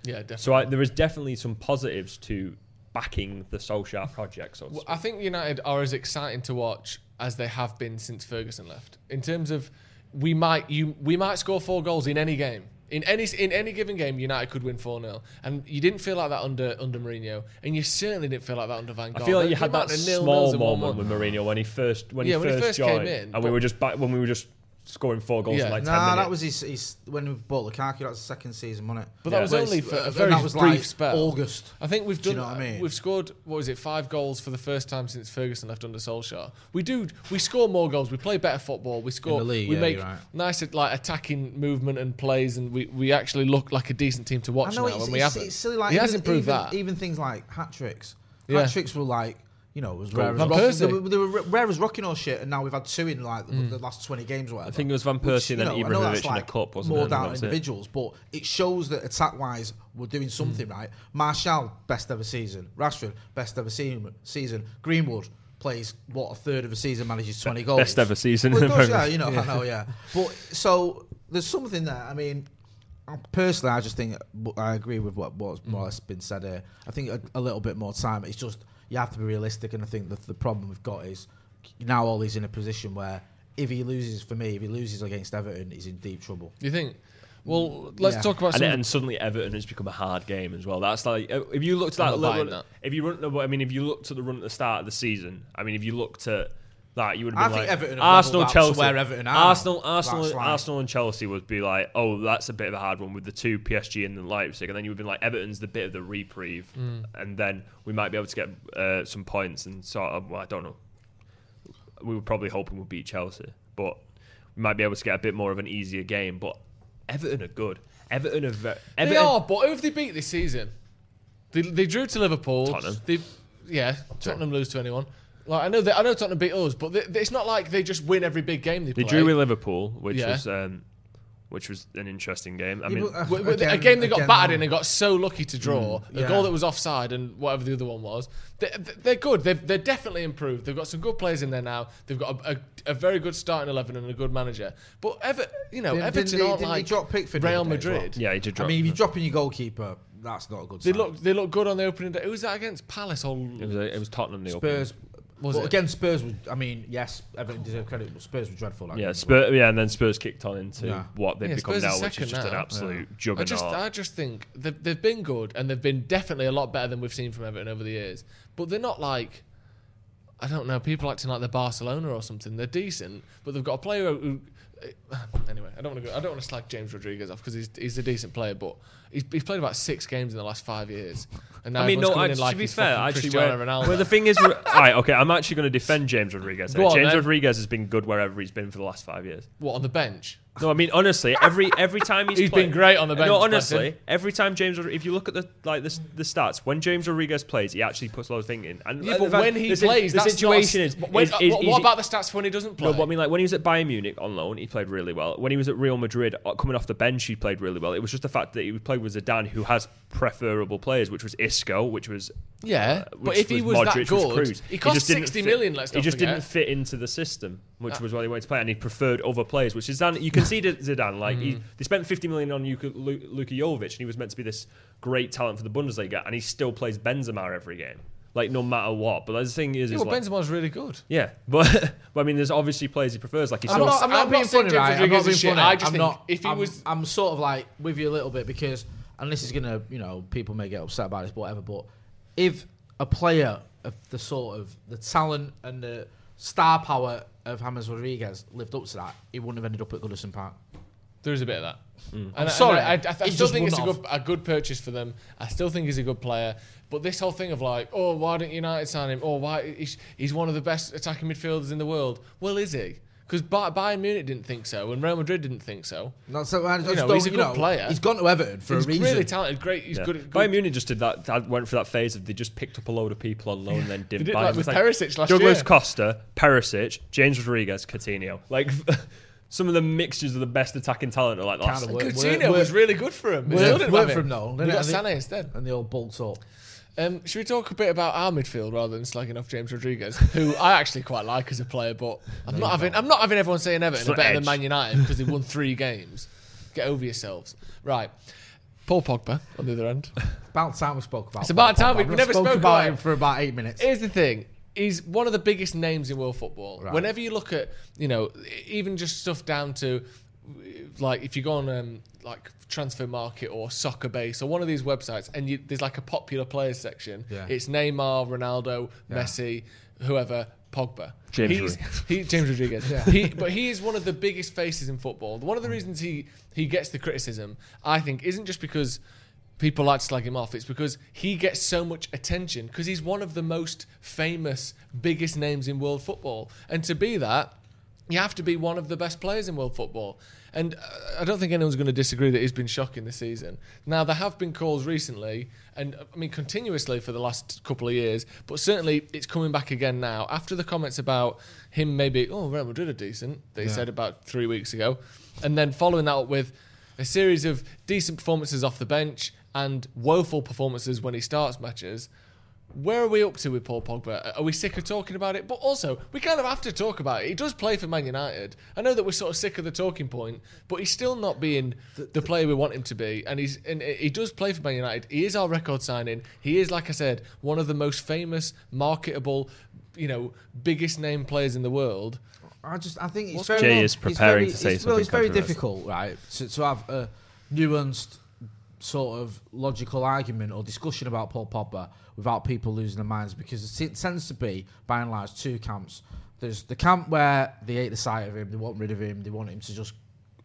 Speaker 1: Yeah, definitely.
Speaker 3: So I, there is definitely some positives to backing the Solskjaer project. So
Speaker 1: Well. I think United are as exciting to watch as they have been since Ferguson left. In terms of, we might you we might score four goals in any game. In any in any given game, United could win four 0 and you didn't feel like that under under Mourinho, and you certainly didn't feel like that under Van Gaal.
Speaker 3: I feel like you had that small moment with Mourinho when he first when
Speaker 1: Yeah,
Speaker 3: he
Speaker 1: when he
Speaker 3: first
Speaker 1: first came
Speaker 3: joined,
Speaker 1: in,
Speaker 3: and we were just back when we were just scoring four goals
Speaker 1: Yeah.
Speaker 3: in like ten
Speaker 2: Nah,
Speaker 3: minutes.
Speaker 2: that was his, his when we bought Lukaku. That was the second season, wasn't it?
Speaker 1: But that was
Speaker 2: Where
Speaker 1: only for a very
Speaker 2: that was
Speaker 1: brief
Speaker 2: like
Speaker 1: spell.
Speaker 2: August.
Speaker 1: I think we've done.
Speaker 2: Do
Speaker 1: done.
Speaker 2: you know what I mean?
Speaker 1: We've scored what was it? Five goals for the first time since Ferguson left under Solskjaer. We do. We score more goals. We play better football. We score.
Speaker 2: the league,
Speaker 1: we
Speaker 2: yeah,
Speaker 1: make
Speaker 2: right.
Speaker 1: nice like attacking movement and plays, and we, we actually look like a decent team to watch
Speaker 2: I know
Speaker 1: now.
Speaker 2: it's,
Speaker 1: and we haven't.
Speaker 2: it's silly. Like
Speaker 1: he has
Speaker 2: even,
Speaker 1: improved
Speaker 2: even,
Speaker 1: that.
Speaker 2: Even things like hat tricks.
Speaker 1: Yeah.
Speaker 2: Hat tricks were like you know, it was rare as,
Speaker 1: Van
Speaker 2: rock,
Speaker 1: Persie.
Speaker 2: they, were, they were rare as rocking or shit, and now we've had two in like the-
Speaker 1: Mm.
Speaker 2: the last twenty games or whatever.
Speaker 3: I think it was Van Persie and then
Speaker 2: you know, I know that's
Speaker 3: Ibrahimovic in a cup, wasn't
Speaker 2: more
Speaker 3: it? And
Speaker 2: down
Speaker 3: that was it.
Speaker 2: individuals, but it shows that attack wise we're doing something
Speaker 3: Mm.
Speaker 2: right. Martial best ever season, Rashford best ever season. Season Greenwood plays what a third of a season, manages twenty goals.
Speaker 3: Best ever season
Speaker 2: Well,
Speaker 3: in
Speaker 2: does, *laughs* yeah, you know, I know, yeah. But so there's something there. I mean, personally, I just think I agree with what what's more or less been said here. I think a, a little bit more time. It's just you have to be realistic, and I think that the problem we've got is now all he's in a position where if he loses for me, if he loses against Everton, he's in deep trouble.
Speaker 1: you think? Well, let's
Speaker 2: Yeah.
Speaker 1: talk about
Speaker 3: and, and suddenly Everton has become a hard game as well. That's like uh, if you looked at that, little run,
Speaker 1: that.
Speaker 3: if you run, no, but I mean, if you looked at the run at the start of the season, I mean, if you looked at that, you would have
Speaker 2: I
Speaker 3: been like
Speaker 2: Everton
Speaker 3: Arsenal,
Speaker 2: levelled out to
Speaker 3: Chelsea,
Speaker 2: where Everton are.
Speaker 3: Arsenal, Arsenal,
Speaker 2: like-
Speaker 3: Arsenal, and Chelsea would be like, oh, that's a bit of a hard one with the two PSG and the Leipzig, and then you would be like, Everton's the bit of the reprieve,
Speaker 1: Mm.
Speaker 3: and then we might be able to get uh, some points and sort of, well, I don't know. We were probably hoping we'd beat Chelsea, but we might be able to get a bit more of an easier game. But Everton are good. Everton are very.
Speaker 1: They
Speaker 3: Everton,
Speaker 1: are, but who have they beat this season? They, they drew to Liverpool.
Speaker 3: Tottenham.
Speaker 1: They, yeah, Tottenham lose to anyone. Like I know, they, I know Tottenham beat us, but they, they- it's not like they just win every big game they, play.
Speaker 3: They
Speaker 1: play.
Speaker 3: drew with Liverpool, which
Speaker 1: Yeah.
Speaker 3: was um, which was an interesting game. I
Speaker 2: Yeah,
Speaker 3: mean,
Speaker 2: but, uh,
Speaker 1: Wi- wi- a
Speaker 2: again-
Speaker 1: game they got
Speaker 2: again,
Speaker 1: battered in and got so lucky to draw. a
Speaker 2: yeah.
Speaker 1: goal that was offside and whatever the other one was. They, they're good. They've, they're definitely improved. They've got some good players in there now. They've got a, a, a very good starting eleven and a good manager. But Ever, you know,
Speaker 2: Didn't-
Speaker 1: Everton
Speaker 2: didn't they-
Speaker 1: aren't
Speaker 2: didn't they
Speaker 1: like
Speaker 2: drop Pickford the
Speaker 1: Real
Speaker 2: other day as well?
Speaker 1: Madrid.
Speaker 3: yeah, he did drop.
Speaker 2: I
Speaker 3: drop.
Speaker 2: mean, if you're dropping your goalkeeper, that's not a good
Speaker 1: They
Speaker 2: sign.
Speaker 1: look they look good on the opening day. Who was that against? Palace or
Speaker 3: it was it was Tottenham the
Speaker 2: Spurs.
Speaker 1: Was
Speaker 2: but
Speaker 1: it?
Speaker 2: again, Spurs. Was, I mean, yes, Everton deserve credit, but Spurs were dreadful. that
Speaker 3: Yeah,
Speaker 2: game.
Speaker 3: Spurs, yeah, and then Spurs kicked on into
Speaker 2: Yeah.
Speaker 3: what they've
Speaker 1: Yeah,
Speaker 3: become
Speaker 1: Spurs
Speaker 3: now, which is just an
Speaker 1: now.
Speaker 3: absolute
Speaker 1: I
Speaker 3: juggernaut.
Speaker 1: just, I just think they've, they've been good and they've been definitely a lot better than we've seen from Everton over the years. But they're not like, I don't know, people acting like they're Barcelona or something. They're decent, but they've got a player who. *sighs* Anyway, I don't want to go. I don't want to slag James Rodriguez off because he's, he's a decent player, but he's, he's played about six games in the last five years. And now
Speaker 3: I mean, no,
Speaker 1: everyone's coming in
Speaker 3: actually,
Speaker 1: like
Speaker 3: to be fair, actually, where,
Speaker 1: Ronaldo.
Speaker 3: where the thing is, *laughs* right, okay, I'm actually going to defend James Rodriguez.
Speaker 1: Go
Speaker 3: James. Rodriguez has been good wherever he's been for the last five years.
Speaker 1: what on the bench?
Speaker 3: No, I mean honestly, every every time he's *laughs*
Speaker 1: He's
Speaker 3: played-
Speaker 1: been great on the bench,
Speaker 3: No, honestly, every time James, if you look at the like the, the stats, when James Rodriguez plays, he actually puts a lot of thing in. And
Speaker 1: Yeah, but when he plays,
Speaker 3: the situation is,
Speaker 1: When,
Speaker 3: is, is
Speaker 1: what, what about the stats when he doesn't play?
Speaker 3: No, but I mean, like when he was at Bayern Munich on loan, he played really well. When he was at Real Madrid, uh, coming off the bench, he played really well. It was just the fact that he played with Zidane, who has preferable players, which was Isco, which was
Speaker 1: Yeah,
Speaker 3: uh,
Speaker 1: but
Speaker 3: which
Speaker 1: if he was that
Speaker 3: Modric, which
Speaker 1: good,
Speaker 3: Kroos.
Speaker 1: he cost
Speaker 3: just didn't
Speaker 1: 60
Speaker 3: fit-
Speaker 1: million, let's
Speaker 3: he just
Speaker 1: forget.
Speaker 3: didn't fit into the system, which
Speaker 1: Uh,
Speaker 3: was why he wanted to play, and he preferred other players. Which is Zidane. You can *laughs* see that Zidane, like
Speaker 1: Mm.
Speaker 3: he, they spent 50 million on Luka, Lu- Luka Jovic, and he was meant to be this great talent for the Bundesliga, and he still plays Benzema every game, like no matter what. But the thing is,
Speaker 1: Yeah,
Speaker 3: is
Speaker 1: well,
Speaker 3: like,
Speaker 1: Benzema's really good.
Speaker 3: yeah, *laughs* but, but I mean, there's obviously players he prefers, like he's
Speaker 2: I'm not, I'm not
Speaker 1: I'm
Speaker 2: being
Speaker 1: not saying
Speaker 2: funny, right? I'm not being funny.
Speaker 1: I just
Speaker 2: I'm
Speaker 1: think
Speaker 2: not,
Speaker 1: if he
Speaker 2: I'm,
Speaker 1: was-
Speaker 2: I'm sort of like with you a little bit because, and this is gonna, you know, people may get upset about this, but whatever. But if a player of the sort of the talent and the star power of James Rodriguez lived up to that, he wouldn't have ended up at Goodison Park.
Speaker 1: There is a bit of that. Hmm. And I-
Speaker 2: I'm sorry,
Speaker 1: and I, I, I
Speaker 2: he
Speaker 1: still think it's a good, a good purchase for them. I still think he's a good player. But this whole thing of like, oh, why didn't United sign him? Oh, why he's, he's one of the best attacking midfielders in the world. Well, is he? Because Bayern Munich didn't think so, and Real Madrid didn't think so.
Speaker 2: Not so, I just
Speaker 1: know,
Speaker 2: don't-
Speaker 1: he's a good
Speaker 2: know,
Speaker 1: player.
Speaker 2: He's gone to Everton for
Speaker 1: he's
Speaker 2: a reason.
Speaker 1: He's really talented, great. He's
Speaker 3: Yeah.
Speaker 1: good. At,
Speaker 3: Bayern. Munich just did that. that Went for that phase of they just picked up a load of people on loan, and then didn't
Speaker 1: did
Speaker 3: buy
Speaker 1: like
Speaker 3: them.
Speaker 1: with
Speaker 3: It's
Speaker 1: Perisic last year.
Speaker 3: Douglas
Speaker 1: year.
Speaker 3: Costa, Perisic, James Rodriguez, Coutinho. Like *laughs* some of the mixtures of the best attacking talent are like last.
Speaker 2: Kinda work-
Speaker 1: Coutinho
Speaker 2: work-
Speaker 1: was really good for him. They
Speaker 2: work-
Speaker 1: still didn't
Speaker 2: for
Speaker 1: him.
Speaker 2: him, though,
Speaker 1: We got Sané instead.
Speaker 2: and the old bulked up.
Speaker 1: Um, should we talk a bit about our midfield rather than slagging off James Rodriguez, who I actually quite like as a player, but I'm not having I'm not having everyone saying Everton are
Speaker 3: not
Speaker 1: better than. Man United because they've won three games. Get over yourselves. Right. Paul Pogba on the other end.
Speaker 2: About time we spoke about. It.
Speaker 1: It's about
Speaker 2: Paul
Speaker 1: time
Speaker 2: Pogba.
Speaker 1: we-
Speaker 2: I've
Speaker 1: never
Speaker 2: spoke
Speaker 1: spoke
Speaker 2: about
Speaker 1: about
Speaker 2: him
Speaker 1: him.
Speaker 2: for about eight minutes.
Speaker 1: Here's the thing. He's one of the biggest names in world football.
Speaker 2: Right.
Speaker 1: Whenever you look at, you know, even just stuff down to, like, if you go on um, like Transfermarkt or Soccerbase or one of these websites, and you, there's like a popular players section.
Speaker 2: Yeah.
Speaker 1: It's Neymar, Ronaldo,
Speaker 2: Yeah.
Speaker 1: Messi, whoever, Pogba.
Speaker 3: James
Speaker 1: He's, *laughs* he, James Rodriguez. He, but he is one of the biggest faces in football. One of the reasons he he gets the criticism, I think, isn't just because people like to slag him off. It's because he gets so much attention because he's one of the most famous, biggest names in world football. And to be that, you have to be one of the best players in world football. And uh, I don't think anyone's going to disagree that he's been shocking this season. Now, there have been calls recently, and uh, I mean, continuously for the last couple of years, but certainly it's coming back again now. After the comments about him maybe, oh, Real Madrid are decent, they
Speaker 2: Yeah.
Speaker 1: said about three weeks ago. And then following that up with a series of decent performances off the bench and woeful performances when he starts matches. Where are we up to with Paul Pogba? Uh, are we sick of talking about it? But also, we kind of have to talk about it. He does play for Man United. I know that we're sort of sick of the talking point, but he's still not being the, player we want him to be. And he's and he does play for Man United. He is our record signing. He is, like I said, one of the most famous, marketable, you know, biggest name players in the world.
Speaker 2: I just I think it's
Speaker 1: What's
Speaker 2: very
Speaker 3: Jay
Speaker 2: well-
Speaker 3: is
Speaker 2: it's
Speaker 3: preparing
Speaker 2: very-
Speaker 3: to say
Speaker 2: it's, well, it's very difficult, right, to, to have a nuanced sort of logical argument or discussion about Paul Pogba without people losing their minds because it tends to be, by and large, two camps. There's the camp where they hate the sight of him, they want rid of him, they want him to just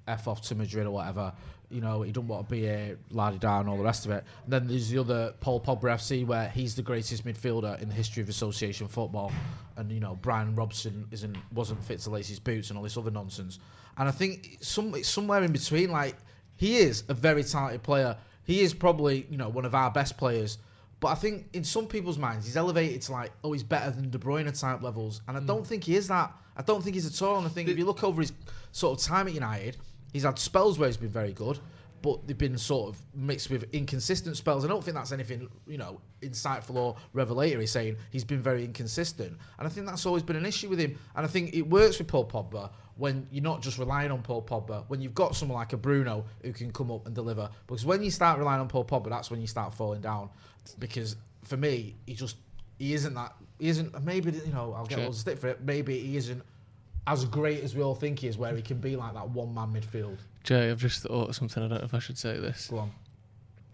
Speaker 2: f off to Madrid or whatever. You know, he don't want to be here, la di da, and all the rest of it. And then there's the other Paul Pogba FC, where he's the greatest midfielder in the history of association football, and you know Brian Robson isn't wasn't fit to lace his boots and all this other nonsense. And I think some it's somewhere in between. Like he is a very talented player. He is probably you know one of our best players. But I think in some people's minds, he's elevated to like, oh, he's better than De Bruyne type levels, and I hmm. don't think he is that. I don't think he's at all. And I think if you look over his sort of time at United, he's had spells where he's been very good, but they've been sort of mixed with inconsistent spells. I don't think that's anything, you know, insightful or revelatory saying he's been very inconsistent. And I think that's always been an issue with him. And I think it works with Paul Pogba when you're not just relying on Paul Pogba, when you've got someone like a Bruno who can come up and deliver. Because when you start relying on Paul Pogba, that's when you start falling down. Because for me, he just he isn't that he isn't maybe you know I'll get
Speaker 1: Sure.
Speaker 2: loads of stick for it. Maybe he isn't as great as we all think he is, where he can be like that one man midfield.
Speaker 1: Jay, I've just thought of something. I don't know if I should say this.
Speaker 2: Go on.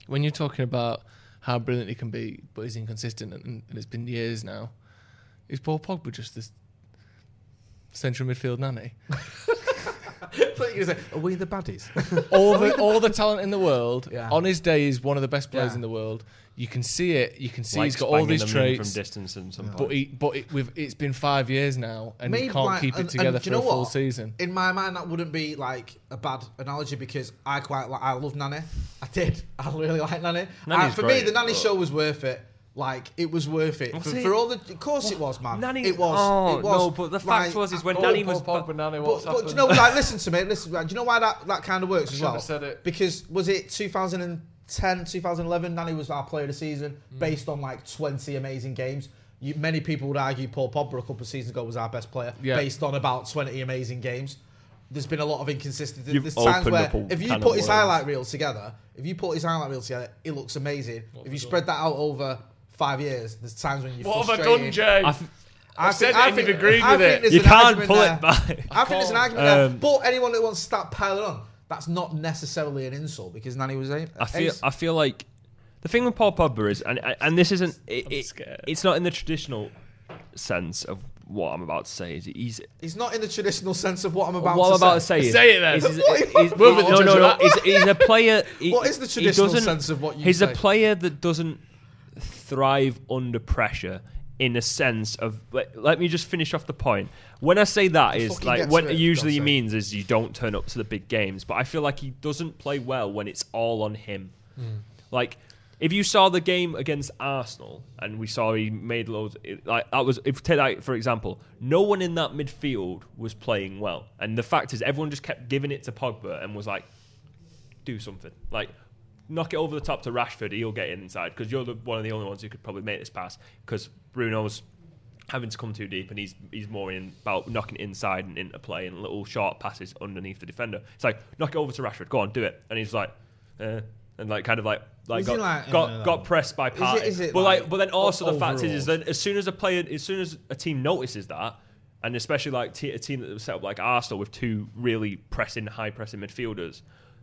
Speaker 1: when you're talking about how brilliant he can be, but he's inconsistent, and, and it's been years now, is Paul Pogba just this central midfield
Speaker 2: Nani? *laughs* you say, Are we the baddies? *laughs*
Speaker 1: All the all the talent in the world.
Speaker 2: Yeah.
Speaker 1: On his day, he's one of the best players
Speaker 2: Yeah.
Speaker 1: in the world. You can see it. You can see
Speaker 3: Like
Speaker 1: he's got all
Speaker 3: banging
Speaker 1: these
Speaker 3: them in
Speaker 1: traits.
Speaker 3: from distance and some
Speaker 1: But he, but it, we've, it's been five years now, and he
Speaker 2: Maybe,
Speaker 1: can't
Speaker 2: like,
Speaker 1: keep it
Speaker 2: and-
Speaker 1: together
Speaker 2: and do
Speaker 1: for
Speaker 2: you
Speaker 1: a
Speaker 2: know
Speaker 1: full
Speaker 2: what?
Speaker 1: season.
Speaker 2: In my mind, that wouldn't be like a bad analogy because I quite like. I love Nani. I did. *laughs* I really like Nani.
Speaker 3: Nani's
Speaker 2: Uh, for me,
Speaker 3: great,
Speaker 2: the Nani
Speaker 3: but-
Speaker 2: show was worth it. Like it was worth it
Speaker 3: Was
Speaker 2: for,
Speaker 3: it?
Speaker 2: for all the. Of course, it was, man.
Speaker 3: Nani-
Speaker 2: it was.
Speaker 3: oh,
Speaker 2: it was.
Speaker 3: no, but the fact
Speaker 2: Like,
Speaker 3: was is when
Speaker 2: I-
Speaker 3: Nani
Speaker 1: Paul
Speaker 3: was-
Speaker 1: Pogba, Nani, what's
Speaker 2: but, but do you know, like, listen to me. Listen, do you know why that, that kind of works as well?
Speaker 1: have said it.
Speaker 2: Because was it 2010, 2011? Nani was our player of the season
Speaker 1: Mm.
Speaker 2: based on like 20 amazing games. You, many people would argue Paul Pogba a couple of seasons ago was our best player
Speaker 1: Yeah.
Speaker 2: based on about 20 amazing games. There's been a lot of inconsistency.
Speaker 3: You've
Speaker 2: There's times where if you put his
Speaker 3: worms.
Speaker 2: highlight reel together, if you put his highlight reel together, it looks amazing. if you spread that out over five years, there's times when you're
Speaker 1: What have I
Speaker 2: frustrated.
Speaker 1: done, Jay?
Speaker 3: I f-
Speaker 1: I've said it and you've agreed
Speaker 2: I
Speaker 1: with
Speaker 2: think
Speaker 1: it.
Speaker 2: there's
Speaker 3: You
Speaker 2: an
Speaker 3: can't
Speaker 2: argument
Speaker 3: pull
Speaker 2: there.
Speaker 3: it back.
Speaker 2: I think there's an argument
Speaker 3: Um,
Speaker 2: there. But anyone that wants to start piling on, that's not necessarily an insult because Nani was a.
Speaker 3: I feel
Speaker 2: ace.
Speaker 3: I feel like the thing with Paul Pogba is, and and this isn't, it, it-
Speaker 1: scared.
Speaker 3: it's not in the traditional sense of what I'm about to say. Is he's
Speaker 2: He's not in the traditional sense of what I'm about
Speaker 3: what
Speaker 2: to
Speaker 3: I'm about
Speaker 2: say.
Speaker 3: to say is
Speaker 1: Say it then.
Speaker 3: He's, he's,
Speaker 2: What-
Speaker 3: he's-
Speaker 2: We'll
Speaker 3: no,
Speaker 2: judge
Speaker 3: no, no. He's, he's a player. *laughs* he-
Speaker 2: What is the
Speaker 3: he
Speaker 2: traditional
Speaker 3: doesn't-
Speaker 2: sense of what you
Speaker 3: He's
Speaker 2: say?
Speaker 3: a player that doesn't thrive under pressure. In a sense of, let, let me just finish off the point. When I say that is
Speaker 2: fucking
Speaker 3: like
Speaker 2: get
Speaker 3: what it
Speaker 2: it,
Speaker 3: usually
Speaker 2: God's
Speaker 3: means is you don't turn up to the big games. But I feel like he doesn't play well when it's all on him. Hmm. Like if you saw the game against Arsenal and we saw he made loads, it, like that was if take that for example, no one in that midfield was playing well, and the fact is everyone just kept giving it to Pogba and was like, do something, like knock it over the top to Rashford, he'll get it inside because you're the, one of the only ones who could probably make this pass because Bruno's having to come too deep and he's he's more in about knocking it inside and into play and little short passes underneath the defender. It's like knock it over to Rashford, go on, do it, and he's like. Uh, and like kind of like like
Speaker 2: Is
Speaker 3: got
Speaker 2: like-
Speaker 3: got,
Speaker 2: uh,
Speaker 3: got pressed by
Speaker 2: it-
Speaker 3: Partey.
Speaker 2: is it
Speaker 3: but like,
Speaker 2: like
Speaker 3: but then also the fact is, is that as soon as a player, as soon as a team notices that, and especially like t- a team that was set up like Arsenal with two really pressing, high pressing midfielders,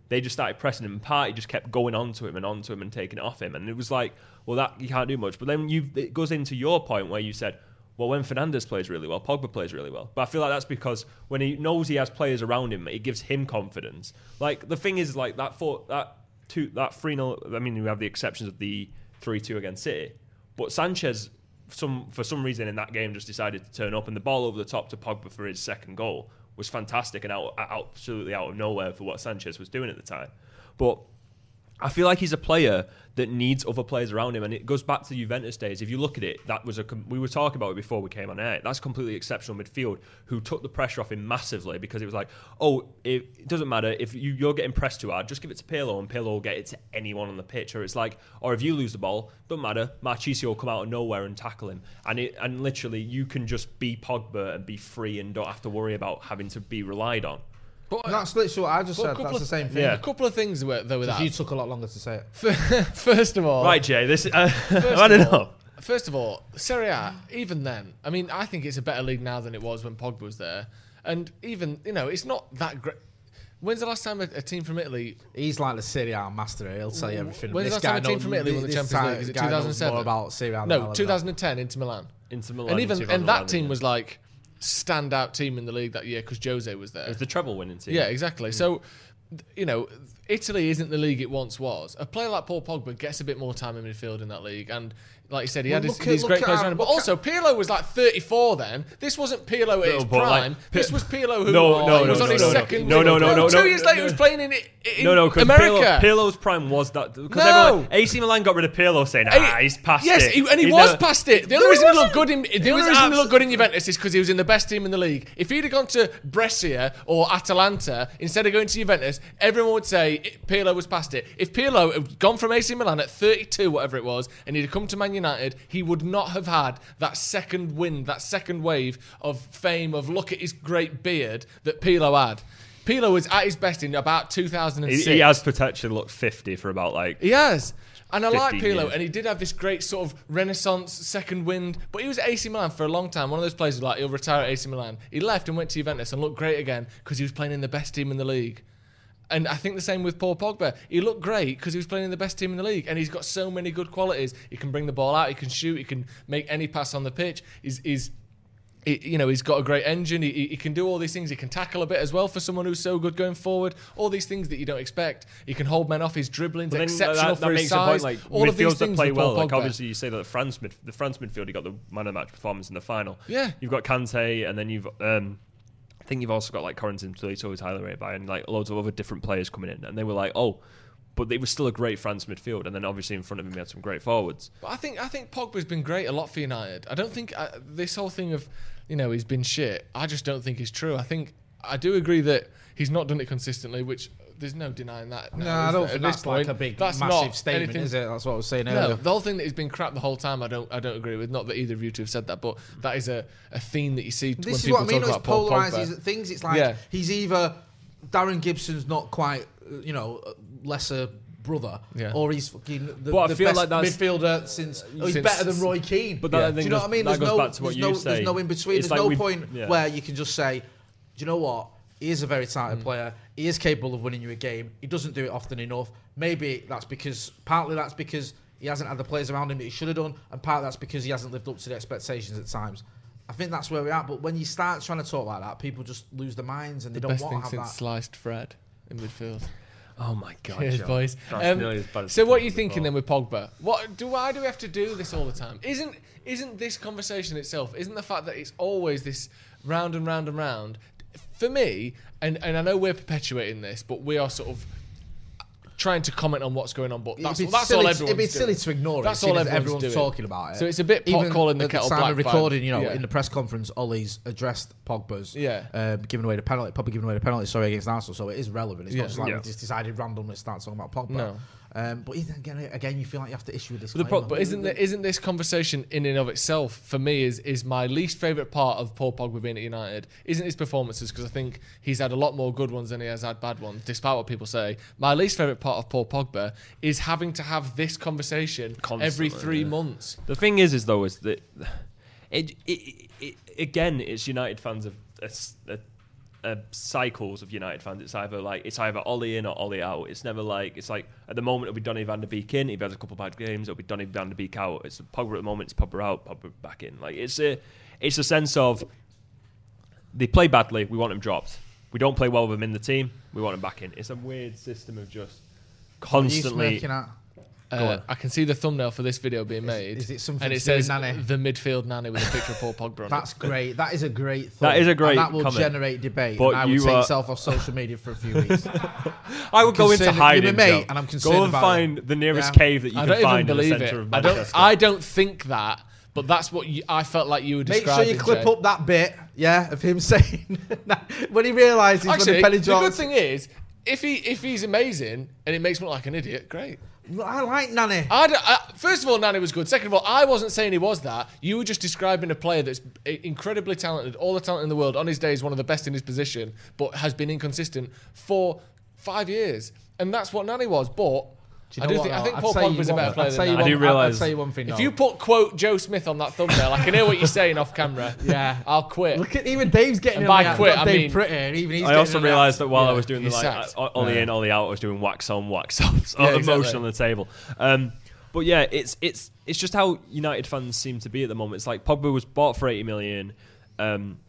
Speaker 3: they just started pressing him. Partey just kept going onto him and onto him and taking it off him, and it was like, well, that you can't do much. But then you it goes into your point where you said. Well, when Fernandes plays really well, Pogba plays really well. But I feel like that's because when he knows he has players around him, it gives him confidence. Like the thing is, like that four, that two, that three 0 I mean, we have the exceptions of the three two against City, but Sanchez, some for some reason in that game, just decided to turn up, and the ball over the top to Pogba for his second goal was fantastic and out, absolutely out of nowhere for what Sanchez was doing at the time. But I feel like he's a player that needs other players around him, and it goes back to the Juventus days. If you look at it, that was a we were talking about it before we came on air. That's completely exceptional midfield who took the pressure off him massively because it was like, oh, it, it doesn't matter if you, you're getting pressed too hard, just give it to Pirlo, and Pirlo will get it to anyone on the pitch. Or it's like, or if you lose the ball, don't matter, Marchisio will come out of nowhere and tackle him, and it and literally you can just be Pogba and be free and don't have to worry about having to be relied on.
Speaker 1: But
Speaker 2: That's literally what I just
Speaker 1: but a
Speaker 2: said.
Speaker 1: couple
Speaker 2: That's
Speaker 1: of-
Speaker 2: the same thing.
Speaker 3: Yeah.
Speaker 1: a couple of things were, though with that.
Speaker 2: You took a lot longer to say it. *laughs*
Speaker 1: First of all,
Speaker 3: Right, Jay. This uh, I don't know.
Speaker 1: First of all, Serie A, even then, I mean, I think it's a better league now than it was when Pogba was there. And even, you know, it's not that great. When's the last time a, a team from Italy?
Speaker 2: He's like the Serie A master. He'll tell you everything.
Speaker 1: When's the
Speaker 2: This
Speaker 1: last time a team from Italy won the Champions
Speaker 2: guy-
Speaker 1: League? Is it 2007?
Speaker 2: More about Serie A than
Speaker 1: No, 2010 Inter Milan.
Speaker 3: Inter Milan,
Speaker 1: and even and
Speaker 3: 2011,
Speaker 1: that team
Speaker 3: yeah.
Speaker 1: was like standout team in the league that year because Jose was there.
Speaker 3: It was the treble winning team.
Speaker 1: Yeah, exactly. Hmm. So, you know, Italy isn't the league it once was. A player like Paul Pogba gets a bit more time in midfield in that league, and like you said, he
Speaker 2: Well,
Speaker 1: had his,
Speaker 2: at-
Speaker 1: these great
Speaker 2: at
Speaker 1: players around him. But also, Pirlo was like 34 then. This wasn't Pirlo at
Speaker 3: No,
Speaker 1: his
Speaker 3: but, like,
Speaker 1: prime. This was Pirlo who
Speaker 3: No, no,
Speaker 1: he
Speaker 3: no,
Speaker 1: was on
Speaker 3: no,
Speaker 1: his
Speaker 3: no, no.
Speaker 1: second.
Speaker 3: No, no, no, no,
Speaker 1: Two
Speaker 3: no,
Speaker 1: years
Speaker 3: no,
Speaker 1: later, he was playing in, in
Speaker 3: No, no,
Speaker 1: America.
Speaker 3: Pirlo, Pirlo's prime was that because
Speaker 1: No.
Speaker 3: everyone AC Milan got rid of Pirlo saying, ah, he's past
Speaker 1: yes,
Speaker 3: it.
Speaker 1: he, and he
Speaker 3: You
Speaker 1: was
Speaker 3: know-
Speaker 1: past it. The only reason
Speaker 3: he
Speaker 1: he looked good in the
Speaker 3: He
Speaker 1: only
Speaker 3: was
Speaker 1: reason he looked good in Juventus is because he was in the best team in the league. If he'd have gone to Brescia or Atalanta instead of going to Juventus, everyone would say it- Pirlo was past it. If Pirlo had gone from AC Milan at 32, whatever it was, and he'd have come to Man United, he would not have had that second wind, that second wave of fame of look at his great beard that Pirlo had. Pirlo was at his best in about
Speaker 3: He,
Speaker 1: 2006.
Speaker 3: he has potentially looked 50 for about like.
Speaker 1: He has. And I like
Speaker 3: 15
Speaker 1: Pirlo,
Speaker 3: years.
Speaker 1: and he did have this great sort of renaissance second wind. But he was at AC Milan for a long time. One of those players who like he'll retire at AC Milan. He left and went to Juventus and looked great again because he was playing in the best team in the league. And I think the same with Paul Pogba. He looked great because he was playing in the best team in the league, and he's got so many good qualities. He can bring the ball out, he can shoot, he can make any pass on the pitch. He's, he's he, you know, he's got a great engine. He, he- can do all these things. He can tackle a bit as well for someone who's so good going forward. All these things that you don't expect. He can hold men off. His dribbling's
Speaker 3: But
Speaker 1: exceptional
Speaker 3: that,
Speaker 1: for
Speaker 3: that
Speaker 1: his
Speaker 3: makes a point.
Speaker 1: size.
Speaker 3: Like
Speaker 1: all of these
Speaker 3: that
Speaker 1: things
Speaker 3: play well. Like obviously, you say that the France mid, the France midfield, he got the man of the match performance in the final.
Speaker 1: Yeah.
Speaker 3: you've got Kante, and then you've. Um, I think you've also got like Corentin Tolisso, who's highly rated by, and like loads of other different players coming in, and they were like, oh, but it was still a great France midfield, and then obviously in front of him, he had some great forwards.
Speaker 1: But I think I think Pogba's been great a lot for United. I don't think uh, this whole thing of you know he's been shit. I just don't think is true. I think I do agree that he's not done it consistently, which there's no denying that.
Speaker 2: No,
Speaker 1: now,
Speaker 2: I don't
Speaker 1: there?
Speaker 2: think
Speaker 1: At this
Speaker 2: that's like
Speaker 1: point,
Speaker 2: a big,
Speaker 1: that's
Speaker 2: massive
Speaker 1: not
Speaker 2: statement,
Speaker 1: anything-
Speaker 2: is it? That's what I was saying
Speaker 1: No,
Speaker 2: earlier.
Speaker 1: the whole thing that he's been crap the whole time. I don't, I don't agree with. Not that either of you two have said that, but that is a, a theme that you see
Speaker 2: This is
Speaker 1: people
Speaker 2: what I mean.
Speaker 1: talk
Speaker 2: It's
Speaker 1: about Paul Pogba.
Speaker 2: polarizes things. It's like
Speaker 1: Yeah.
Speaker 2: he's either Darren Gibson's not quite, uh, you know, uh, lesser brother,
Speaker 1: Yeah.
Speaker 2: or he's fucking the,
Speaker 3: But I
Speaker 2: the
Speaker 3: feel
Speaker 2: best
Speaker 3: like that's-
Speaker 2: midfielder since. Oh, he's
Speaker 1: Since-
Speaker 2: better than Roy Keane.
Speaker 3: But that, I
Speaker 2: do you know what I mean? There's no,
Speaker 3: back to what
Speaker 2: there's no. There's no in between.
Speaker 3: It's
Speaker 2: There's
Speaker 3: like
Speaker 2: no point
Speaker 3: yeah.
Speaker 2: where you can just say, do you know what? He is a very talented player. He is capable of winning you a game. He doesn't do it often enough. Maybe that's because partly that's because he hasn't had the players around him that he should have done, and partly that's because he hasn't lived up to the expectations at times. I think that's where we're at. But when you start trying to talk like that, people just lose their minds and they
Speaker 1: the
Speaker 2: don't
Speaker 1: best
Speaker 2: want
Speaker 1: thing
Speaker 2: to have
Speaker 1: since
Speaker 2: that.
Speaker 1: sliced Fred in midfield.
Speaker 3: Oh my god,
Speaker 1: Cheers, boys. Um,
Speaker 3: nearly as bad as
Speaker 1: so, what are you thinking then with Pogba? What do? Why do we have to do this all the time? Isn't isn't this conversation itself? Isn't the fact that it's always this round and round and round? For me, and and I know we're perpetuating this, but we are sort of trying to comment on what's going on. But that's, that's all everyone's
Speaker 2: It'd be
Speaker 1: doing.
Speaker 2: silly to ignore
Speaker 1: That's
Speaker 2: it.
Speaker 1: all everyone's
Speaker 2: everyone's
Speaker 1: doing.
Speaker 2: talking about it.
Speaker 1: So it's a bit pot
Speaker 2: Even
Speaker 1: calling the
Speaker 2: at
Speaker 1: kettle
Speaker 2: time
Speaker 1: black.
Speaker 2: recording, you know,
Speaker 1: yeah.
Speaker 2: in the press conference, Ole's addressed Pogba's
Speaker 1: Yeah.
Speaker 2: um, giving away the penalty, probably giving away the penalty, sorry, against Arsenal. So it is relevant. It's
Speaker 1: Yeah.
Speaker 2: not just like
Speaker 3: Yeah.
Speaker 2: we just decided randomly start talking about Pogba.
Speaker 1: No.
Speaker 2: Um, but even again, again, you feel like you have to issue a
Speaker 1: But, the pro- but isn't the, isn't this conversation in and of itself for me is is my least favorite part of Paul Pogba being at United? Isn't his performances because I think he's had a lot more good ones than he has had bad ones, despite what people say. My least favorite part of Paul Pogba is having to have this conversation every three
Speaker 3: yeah.
Speaker 1: months.
Speaker 3: The thing is, is though, is that it, it, it, again, it's United fans of uh, uh, uh, cycles of United fans. It's either like it's either Ole in or Ole out. It's never like it's like at the moment it'll be Donny Van de Beek in. If he has a couple of bad games, it'll be Donny Van de Beek out. It's Pogba at the moment. It's Pogba out. Pogba back in. Like it's a it's a sense of they play badly. We want them dropped. We don't play well with him in the team. We want them back in. It's a weird system of just
Speaker 2: What are you
Speaker 3: constantly.
Speaker 2: Smirking at?
Speaker 1: Uh, I can see the thumbnail for this video being made.
Speaker 2: is it something
Speaker 1: and it
Speaker 2: to do with
Speaker 1: says
Speaker 2: Nani?
Speaker 1: the midfield Nani with a picture of Paul *laughs* Pogba on
Speaker 2: That's
Speaker 1: it.
Speaker 2: great. That is a great thought.
Speaker 3: That is a great
Speaker 2: and that will
Speaker 3: comment.
Speaker 2: generate debate.
Speaker 3: But
Speaker 2: and I would
Speaker 3: you
Speaker 2: take
Speaker 3: are-
Speaker 2: yourself off social media for a few weeks. *laughs*
Speaker 3: I would go into
Speaker 2: concerned that you're
Speaker 3: hiding.
Speaker 2: mate, and I'm concerned
Speaker 3: Go and
Speaker 2: about
Speaker 3: find
Speaker 2: it.
Speaker 3: the nearest
Speaker 2: Yeah.
Speaker 3: cave that you
Speaker 1: I
Speaker 3: can find in the
Speaker 1: believe it.
Speaker 3: centre of
Speaker 1: I don't.
Speaker 3: Manchester.
Speaker 1: I don't think that, but that's what you, I felt like you were describing.
Speaker 2: Make sure you clip
Speaker 1: Jay.
Speaker 2: up that bit, yeah, of him *laughs* saying when he realises when the penny
Speaker 1: the good thing is, if he if he's amazing and it makes me look like an idiot, great.
Speaker 2: I like Nani.
Speaker 1: I I- uh, first of all, Nani was good. Second of all, I wasn't saying he was that. You were just describing a player that's incredibly talented, all the talent in the world. On his day, is one of the best in his position, but has been inconsistent for five years, and that's what Nani was. But
Speaker 2: Do you
Speaker 1: I do
Speaker 2: what,
Speaker 1: think I think
Speaker 2: I'd
Speaker 1: Paul
Speaker 2: say you
Speaker 1: Pogba's a
Speaker 2: one-
Speaker 1: better player
Speaker 2: I'd say
Speaker 1: than
Speaker 2: you
Speaker 1: Nani.
Speaker 3: I do
Speaker 2: one-
Speaker 3: realise-
Speaker 2: I'd say you one thing.
Speaker 1: If
Speaker 2: though.
Speaker 1: you put quote Joe Smith on that thumbnail, I can hear what you're saying off camera. *laughs*
Speaker 2: Yeah.
Speaker 1: I'll quit.
Speaker 2: Look at even Dave's getting
Speaker 1: And
Speaker 2: in
Speaker 1: by
Speaker 2: on the
Speaker 1: quit,
Speaker 2: act.
Speaker 1: I
Speaker 2: Dave
Speaker 1: mean-
Speaker 2: Pretty, and even he's
Speaker 3: I
Speaker 2: getting
Speaker 3: also
Speaker 2: in on the
Speaker 3: realised that while I
Speaker 1: Yeah,
Speaker 3: was doing the
Speaker 1: he's
Speaker 3: like
Speaker 1: sacked.
Speaker 3: uh, Ole
Speaker 2: Yeah.
Speaker 3: in, Ole out, I was doing wax on, wax *laughs* off,
Speaker 1: Yeah,
Speaker 3: emotion
Speaker 1: exactly.
Speaker 3: on the table. Um, but yeah, it's it's it's just how United fans seem to be at the moment. It's like Pogba was bought for eighty million. Um,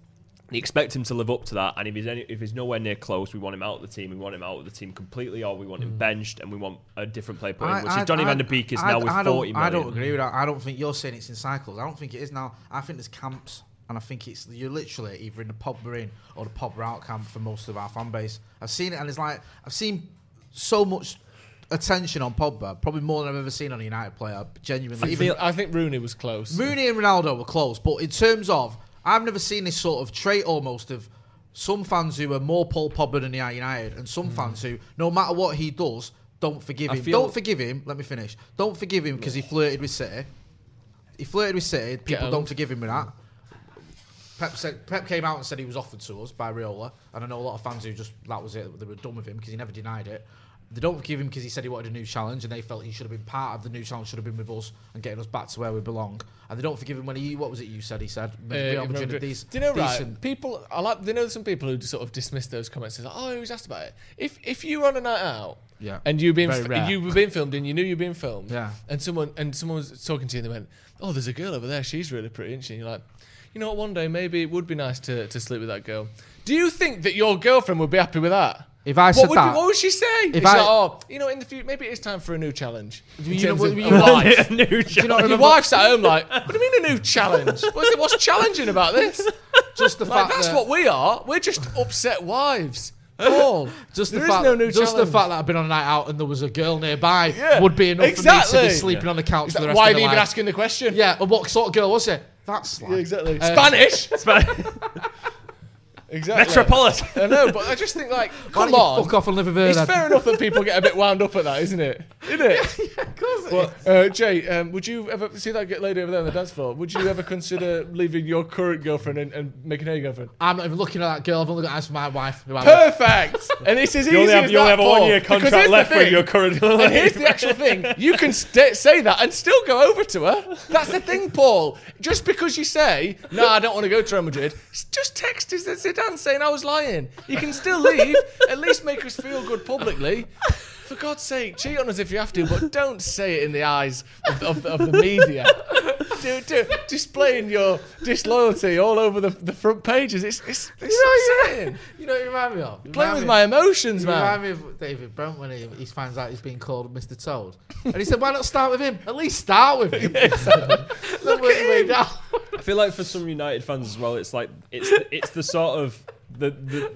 Speaker 3: you expect him to live up to that, and if he's any, if he's nowhere near close, we want him out of the team. We want him out of the team completely, or we want him mm. benched, and we want a different player put in, which is Donny Van de Beek is
Speaker 2: I-
Speaker 3: now with
Speaker 2: I don't-
Speaker 3: forty million.
Speaker 2: I don't agree with that. I don't think you're saying it's in cycles. I don't think it is now. I think there's camps, and I think it's you're literally either in the Pogba in or the Pogba out camp for most of our fan base. I've seen it, and it's like I've seen so much attention on Pogba, probably more than I've ever seen on a United player. Genuinely,
Speaker 1: I, feel, I think Rooney was close.
Speaker 2: Rooney and Ronaldo were close, but in terms of, I've never seen this sort of trait almost of some fans who are more Paul Pogba than are United, and some fans who, no matter what he does, don't forgive
Speaker 3: I
Speaker 2: him. Don't forgive him. Let me finish. Don't forgive him because he flirted with City. He flirted with City. People don't forgive him with that. Pep said Pep came out and said he was offered to us by Raiola, and I know a lot of fans who just that was it. They were done with him because he never denied it. They don't forgive him because he said he wanted a new challenge, and they felt he should have been part of the new challenge. Should have been with us and getting us back to where we belong. And they don't forgive him when he what was it you said? He said
Speaker 1: Uh,
Speaker 2: Real
Speaker 1: Real
Speaker 2: Madrid are dec-
Speaker 1: Do you know right? People, I like. Do you know some people who sort of dismiss those comments as, "Oh, he was asked about it." If if you were on a night out,
Speaker 2: Yeah.
Speaker 1: and you were being f- you were being filmed and you knew you were being filmed,
Speaker 2: Yeah.
Speaker 1: and someone and someone was talking to you and they went, "Oh, there's a girl over there. She's really pretty, isn't she?" And you're like, "You know what? One day maybe it would be nice to to sleep with that girl." Do you think that your girlfriend would be happy with that?
Speaker 2: If I
Speaker 1: what would,
Speaker 2: that-
Speaker 1: what would she say?
Speaker 2: If
Speaker 1: If
Speaker 2: I-
Speaker 1: like, oh, you know, in the future, maybe it's time for a new challenge. In
Speaker 2: you know
Speaker 1: terms
Speaker 2: what-
Speaker 1: of a
Speaker 2: know what-
Speaker 1: wife.
Speaker 3: New
Speaker 2: Do you not.
Speaker 1: Your wife's at home like, what do you mean a new challenge? What's, what's challenging about this? *laughs*
Speaker 2: just the
Speaker 1: Like,
Speaker 2: fact
Speaker 1: that's
Speaker 2: that,
Speaker 1: what we are. We're just upset wives. Paul, *laughs*
Speaker 2: just the
Speaker 1: there is
Speaker 2: fact
Speaker 1: no new
Speaker 2: just the fact that I've been on a night out and there was a girl nearby
Speaker 1: Yeah,
Speaker 2: would be enough for me to be sleeping on the couch
Speaker 1: Is
Speaker 2: for the
Speaker 1: that-
Speaker 2: rest
Speaker 1: why
Speaker 2: of
Speaker 1: are
Speaker 2: the
Speaker 1: you even asking the question?
Speaker 2: Yeah, and what sort of girl was it? That's
Speaker 1: Yeah,
Speaker 2: like,
Speaker 1: exactly.
Speaker 2: Uh,
Speaker 1: Spanish. *laughs* exactly.
Speaker 3: Metropolitan.
Speaker 1: I know, but I just think like, come on.
Speaker 2: fuck off and live with her
Speaker 1: It's
Speaker 2: then?
Speaker 1: fair enough that people get a bit wound up at that, isn't it? Isn't it? *laughs*
Speaker 2: Yeah, of course it
Speaker 1: Well, uh, Jay, um, would you ever see that lady over there on the dance floor? Would you ever consider leaving your current girlfriend and, and making her your girlfriend?
Speaker 2: I'm not even looking at that girl. I've only got eyes for my wife. who
Speaker 1: Perfect. *laughs* and this is easy
Speaker 3: You only have,
Speaker 1: as
Speaker 3: you only
Speaker 1: that,
Speaker 3: have a one year contract left with your current
Speaker 1: And here's the actual thing: you can st- say that and still go over to her. That's the thing, Paul. Just because you say, "No, I don't want to go to Real Madrid," just text us at Zidane saying I was lying. You can still leave. At least make us feel good publicly. For God's sake, cheat on us if you have to, but don't say it in the eyes of, of, of the media. do, do, displaying your disloyalty all over the, the front pages. It's, it's, it's
Speaker 2: You know,
Speaker 1: upsetting.
Speaker 2: you know what you remind me of? You
Speaker 1: Playing with my emotions,
Speaker 2: You
Speaker 1: man.
Speaker 2: remind me of David Brent when he, he finds out he's being called Mr. Toad. And he said, why not start with him? At least start with him. *laughs* Look work your way down.
Speaker 3: I feel like for some United fans as well, it's like it's the, it's the sort of the the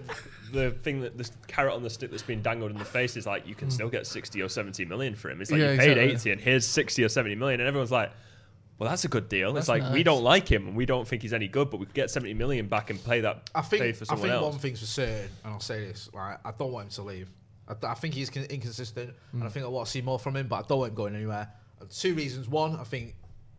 Speaker 3: the thing that the carrot on the stick that's been dangled in the face is like you can still get sixty or seventy million for him. It's like
Speaker 1: Yeah,
Speaker 3: you paid
Speaker 1: exactly.
Speaker 3: eighty and here's sixty or seventy million, and everyone's like. Well, that's a good deal.
Speaker 1: That's
Speaker 3: it's like we don't like him and we don't think he's any good, but we could get seventy million back and play that
Speaker 2: I think,
Speaker 3: pay for
Speaker 2: I think
Speaker 3: else.
Speaker 2: one thing's for certain, and I'll say this, right, I don't want him to leave. I, I think he's con- inconsistent,
Speaker 1: Hmm.
Speaker 2: and I think I want to see more from him. But I don't want him going anywhere. Uh, Two reasons: one, I think,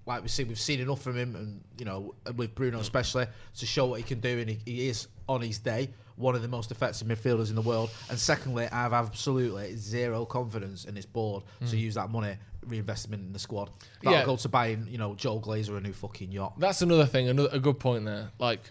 Speaker 2: like we see, we've seen enough from him, and you know, with Bruno especially, to show what he can do, and he, he is on his day one of the most effective midfielders in the world. And secondly, I have absolutely zero confidence in this board to hmm. use that money reinvestment in the squad. That'll.
Speaker 1: Yeah.
Speaker 2: go to buying, you know, Joel Glazer a new fucking yacht.
Speaker 1: That's another thing, another a good point there. Like,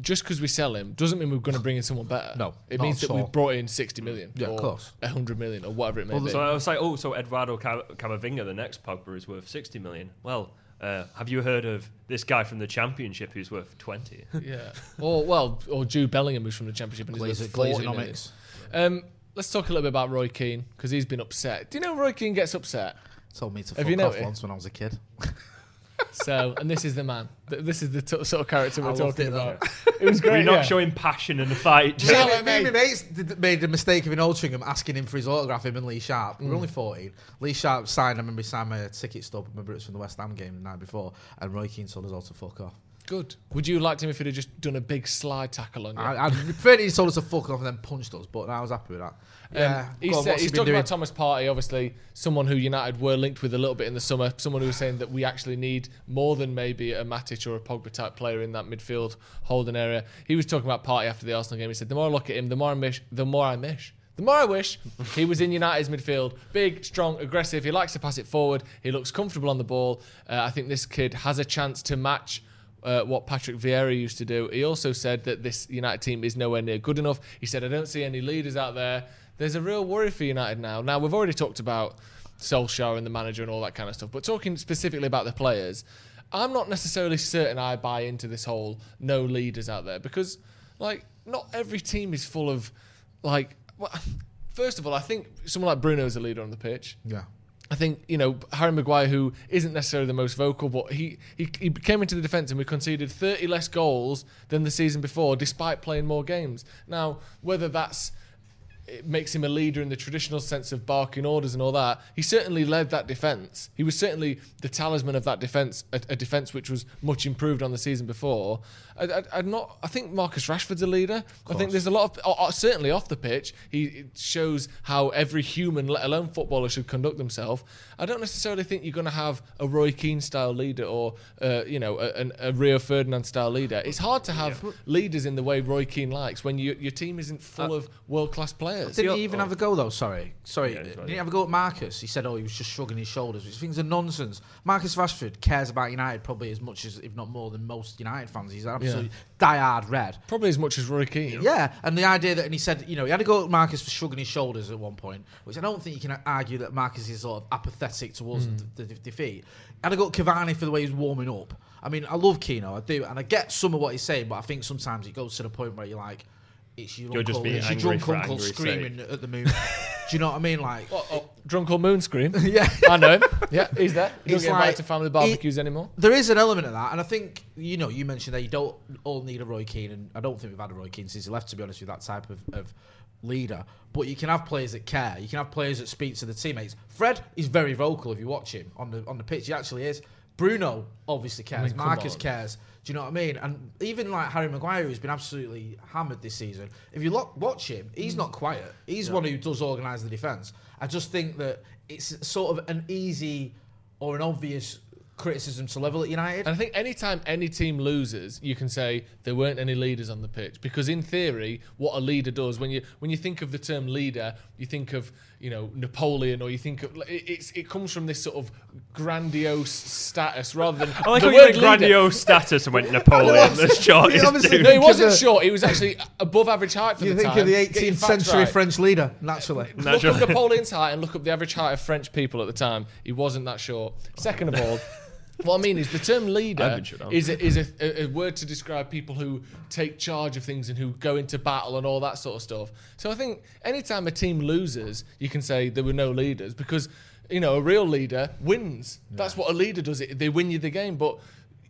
Speaker 1: just because we sell him doesn't mean we're going to bring in someone better.
Speaker 2: No,
Speaker 1: it means that we've brought in sixty million,
Speaker 2: Yeah, of
Speaker 1: or
Speaker 2: course.
Speaker 1: hundred million, or whatever it may
Speaker 2: Well,
Speaker 1: be.
Speaker 3: So I was like, oh, so Eduardo Cam- Camavinga, the next Pogba, is worth 60 million. Well, uh, have you heard of this guy from the Championship who's worth 20? *laughs*
Speaker 1: yeah, or well, or Jude Bellingham, who's from the Championship and is
Speaker 2: Glazer,
Speaker 1: worth 40 million.
Speaker 2: Glazeronomics.
Speaker 1: Um, let's talk a little bit about Roy Keane because he's been upset. Do you know Roy Keane gets upset?
Speaker 2: Told me to fuck off
Speaker 1: noticed?
Speaker 2: once when I was a kid. *laughs*
Speaker 1: So, and this is the man. Th- This is the t- sort of character we're
Speaker 2: I
Speaker 1: talking
Speaker 2: it,
Speaker 1: about. *laughs* It was great.
Speaker 3: We're not
Speaker 1: yeah.
Speaker 3: showing passion in the fight. just-
Speaker 1: Yeah,
Speaker 2: Me,
Speaker 1: like,
Speaker 2: me and my
Speaker 1: mate.
Speaker 2: mates did, made the mistake of in Altrincham asking him for his autograph, him and Lee Sharpe.
Speaker 1: Mm.
Speaker 2: We were only 14. Lee Sharpe signed, I remember he signed my ticket stub. I remember it was from the West Ham game the night before. And Roy Keane told us all to fuck off.
Speaker 1: Good. Would you have liked him if he'd have just done a big slide tackle on you?
Speaker 2: I, I preferred he told us to fuck off and then punched us, but I was happy with that. Yeah,
Speaker 1: Um, he's,
Speaker 2: on,
Speaker 1: said-
Speaker 2: what's he
Speaker 1: talking
Speaker 2: doing?
Speaker 1: about Thomas Partey, obviously someone who United were linked with a little bit in the summer. Someone who was saying that we actually need more than maybe a Matic or a Pogba type player in that midfield holding area. He was talking about Partey after the Arsenal game. He said, "The more I look at him, the more I miss. The more I miss." The more I wish he was in United's midfield. Big, strong, aggressive. He likes to pass it forward. He looks comfortable on the ball. Uh, I think this kid has a chance to match uh, what Patrick Vieira used to do. He also said that this United team is nowhere near good enough. He said, I don't see any leaders out there. There's a real worry for United now. Now, we've already talked about Solskjaer and the manager and all that kind of stuff, but talking specifically about the players, I'm not necessarily certain I buy into this whole no leaders out there because, like, not every team is full of, like, well, first of all, I think someone like Bruno is a leader on the pitch.
Speaker 2: Yeah.
Speaker 1: I think you know Harry Maguire, who isn't necessarily the most vocal, but he, he he came into the defence and we conceded 30 less goals than the season before, despite playing more games. Now, whether that's it makes him a leader in the traditional sense of barking orders and all that. He certainly led that defence. He was certainly the talisman of that defence, a, a defence which was much improved on the season before. I, I, I'm not. I think Marcus Rashford's a leader. I think there's a lot of uh, uh, certainly off the pitch. He shows how every human, let alone footballer, should conduct themselves. I don't necessarily think you're going to have a Roy Keane style leader or uh, you know a, an- a Rio Ferdinand style leader. It's hard to have leaders in the way Roy Keane likes when you, your team isn't full of world class players.
Speaker 2: Didn't he even have a go though? Sorry, sorry.
Speaker 3: Yeah, he's right,
Speaker 2: Didn't he have a go at Marcus? He said, "Oh, he was just shrugging his shoulders," which things are nonsense. Marcus Rashford cares about United probably as much as, if not more, than most United fans. He's absolutely die-hard red.
Speaker 1: Probably as much as Roy Keane.
Speaker 2: Yeah, and the idea that, and he said, you know, he had to go at Marcus for shrugging his shoulders at one point, which I don't think you can argue that Marcus is sort of apathetic towards
Speaker 1: Hmm.
Speaker 2: the, the defeat. Had to go at Cavani for the way he's warming up. I mean, I love Keano, I do, and I get some of what he's saying, but I think sometimes it goes to the point where you're like, it's your
Speaker 3: You're
Speaker 2: uncle,
Speaker 3: just being
Speaker 2: it's your
Speaker 3: angry
Speaker 2: drunk
Speaker 3: for
Speaker 2: uncle
Speaker 3: angry's
Speaker 2: screaming at the moon. do you know what I mean? *laughs* Like,
Speaker 1: drunk old moon scream. *laughs*
Speaker 2: yeah.
Speaker 1: I know him. Yeah, he's there. He
Speaker 2: It's
Speaker 1: doesn't get invited
Speaker 2: like-
Speaker 1: to family barbecues anymore.
Speaker 2: There is an element of that, and I think you know you mentioned that you don't all need a Roy Keane, and I don't think we've had a Roy Keane since he left. To be honest with you, that type of, of leader. But you can have players that care. You can have players that speak to the teammates. Fred is very vocal if you watch him on the on the pitch. He actually is. Bruno obviously cares.
Speaker 1: mean,
Speaker 2: Marcus
Speaker 1: on.
Speaker 2: cares. Do you know what I mean? And even like Harry Maguire, who's been absolutely hammered this season. If you look, watch him, he's not quiet. He's one who does organise the defence. I just think that it's sort of an easy or an obvious criticism to level at United.
Speaker 1: And I think anytime any team loses, you can say there weren't any leaders on the pitch because in theory, what a leader does when you when you think of the term leader, you think of you know Napoleon or you think of it, it's it comes from this sort of grandiose status rather than *laughs*
Speaker 3: I like
Speaker 1: the
Speaker 3: how you
Speaker 1: word leader.
Speaker 3: grandiose status and went *laughs* Napoleon. the shortest
Speaker 2: obviously-
Speaker 3: dude.
Speaker 1: No, he wasn't
Speaker 2: of-
Speaker 1: short. He was actually above average height for
Speaker 2: you
Speaker 1: the time.
Speaker 2: You think
Speaker 1: time.
Speaker 2: of the 18th century
Speaker 1: right.
Speaker 2: French leader, naturally.
Speaker 1: Look
Speaker 3: Naturally.
Speaker 1: up Napoleon's height and look up the average height of French people at the time. He wasn't that short. Second of all, *laughs* what I mean is the term leader
Speaker 3: been shut down.
Speaker 1: is a, is a, a, word to describe people who take charge of things and who go into battle and all that sort of stuff. So I think anytime a team loses, you can say there were no leaders because you know a real leader wins. That's what a leader does. It they win you the game, but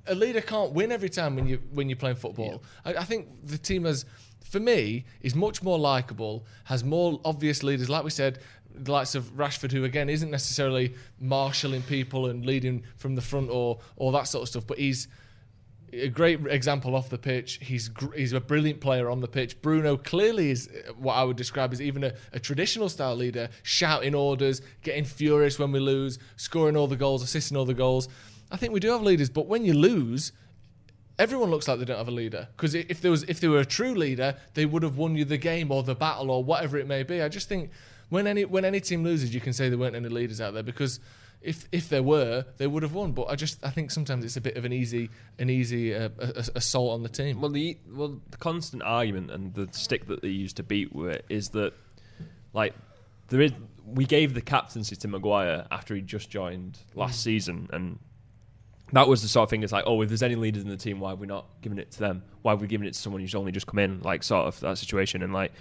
Speaker 1: a leader can't win every time when you when you're playing football. I, I think the team has, for me, is much more likable, has more obvious leaders. Like we said, the likes of Rashford, who again isn't necessarily marshalling people and leading from the front or or that sort of stuff, but he's a great example off the pitch. He's gr- he's a brilliant player on the pitch. Bruno clearly is what I would describe as even a, a traditional style leader, shouting orders, getting furious when we lose, scoring all the goals, assisting all the goals. I think we do have leaders, but when you lose, everyone looks like they don't have a leader. Because if there was if they were a true leader, they would have won you the game or the battle or whatever it may be. I just think when any when any team loses, you can say there weren't any leaders out there because if if there were, they would have won. But I just I think sometimes it's a bit of an easy an easy uh, assault on the team.
Speaker 3: Well, the well the constant argument and the stick that they use to beat with is that like there is we gave the captaincy to Maguire after he just joined last mm. season and. That was the sort of thing. It's like, oh, if there's any leaders in the team, why are we not giving it to them? Why are we giving it to someone who's only just come in? Like, sort of that situation. And like,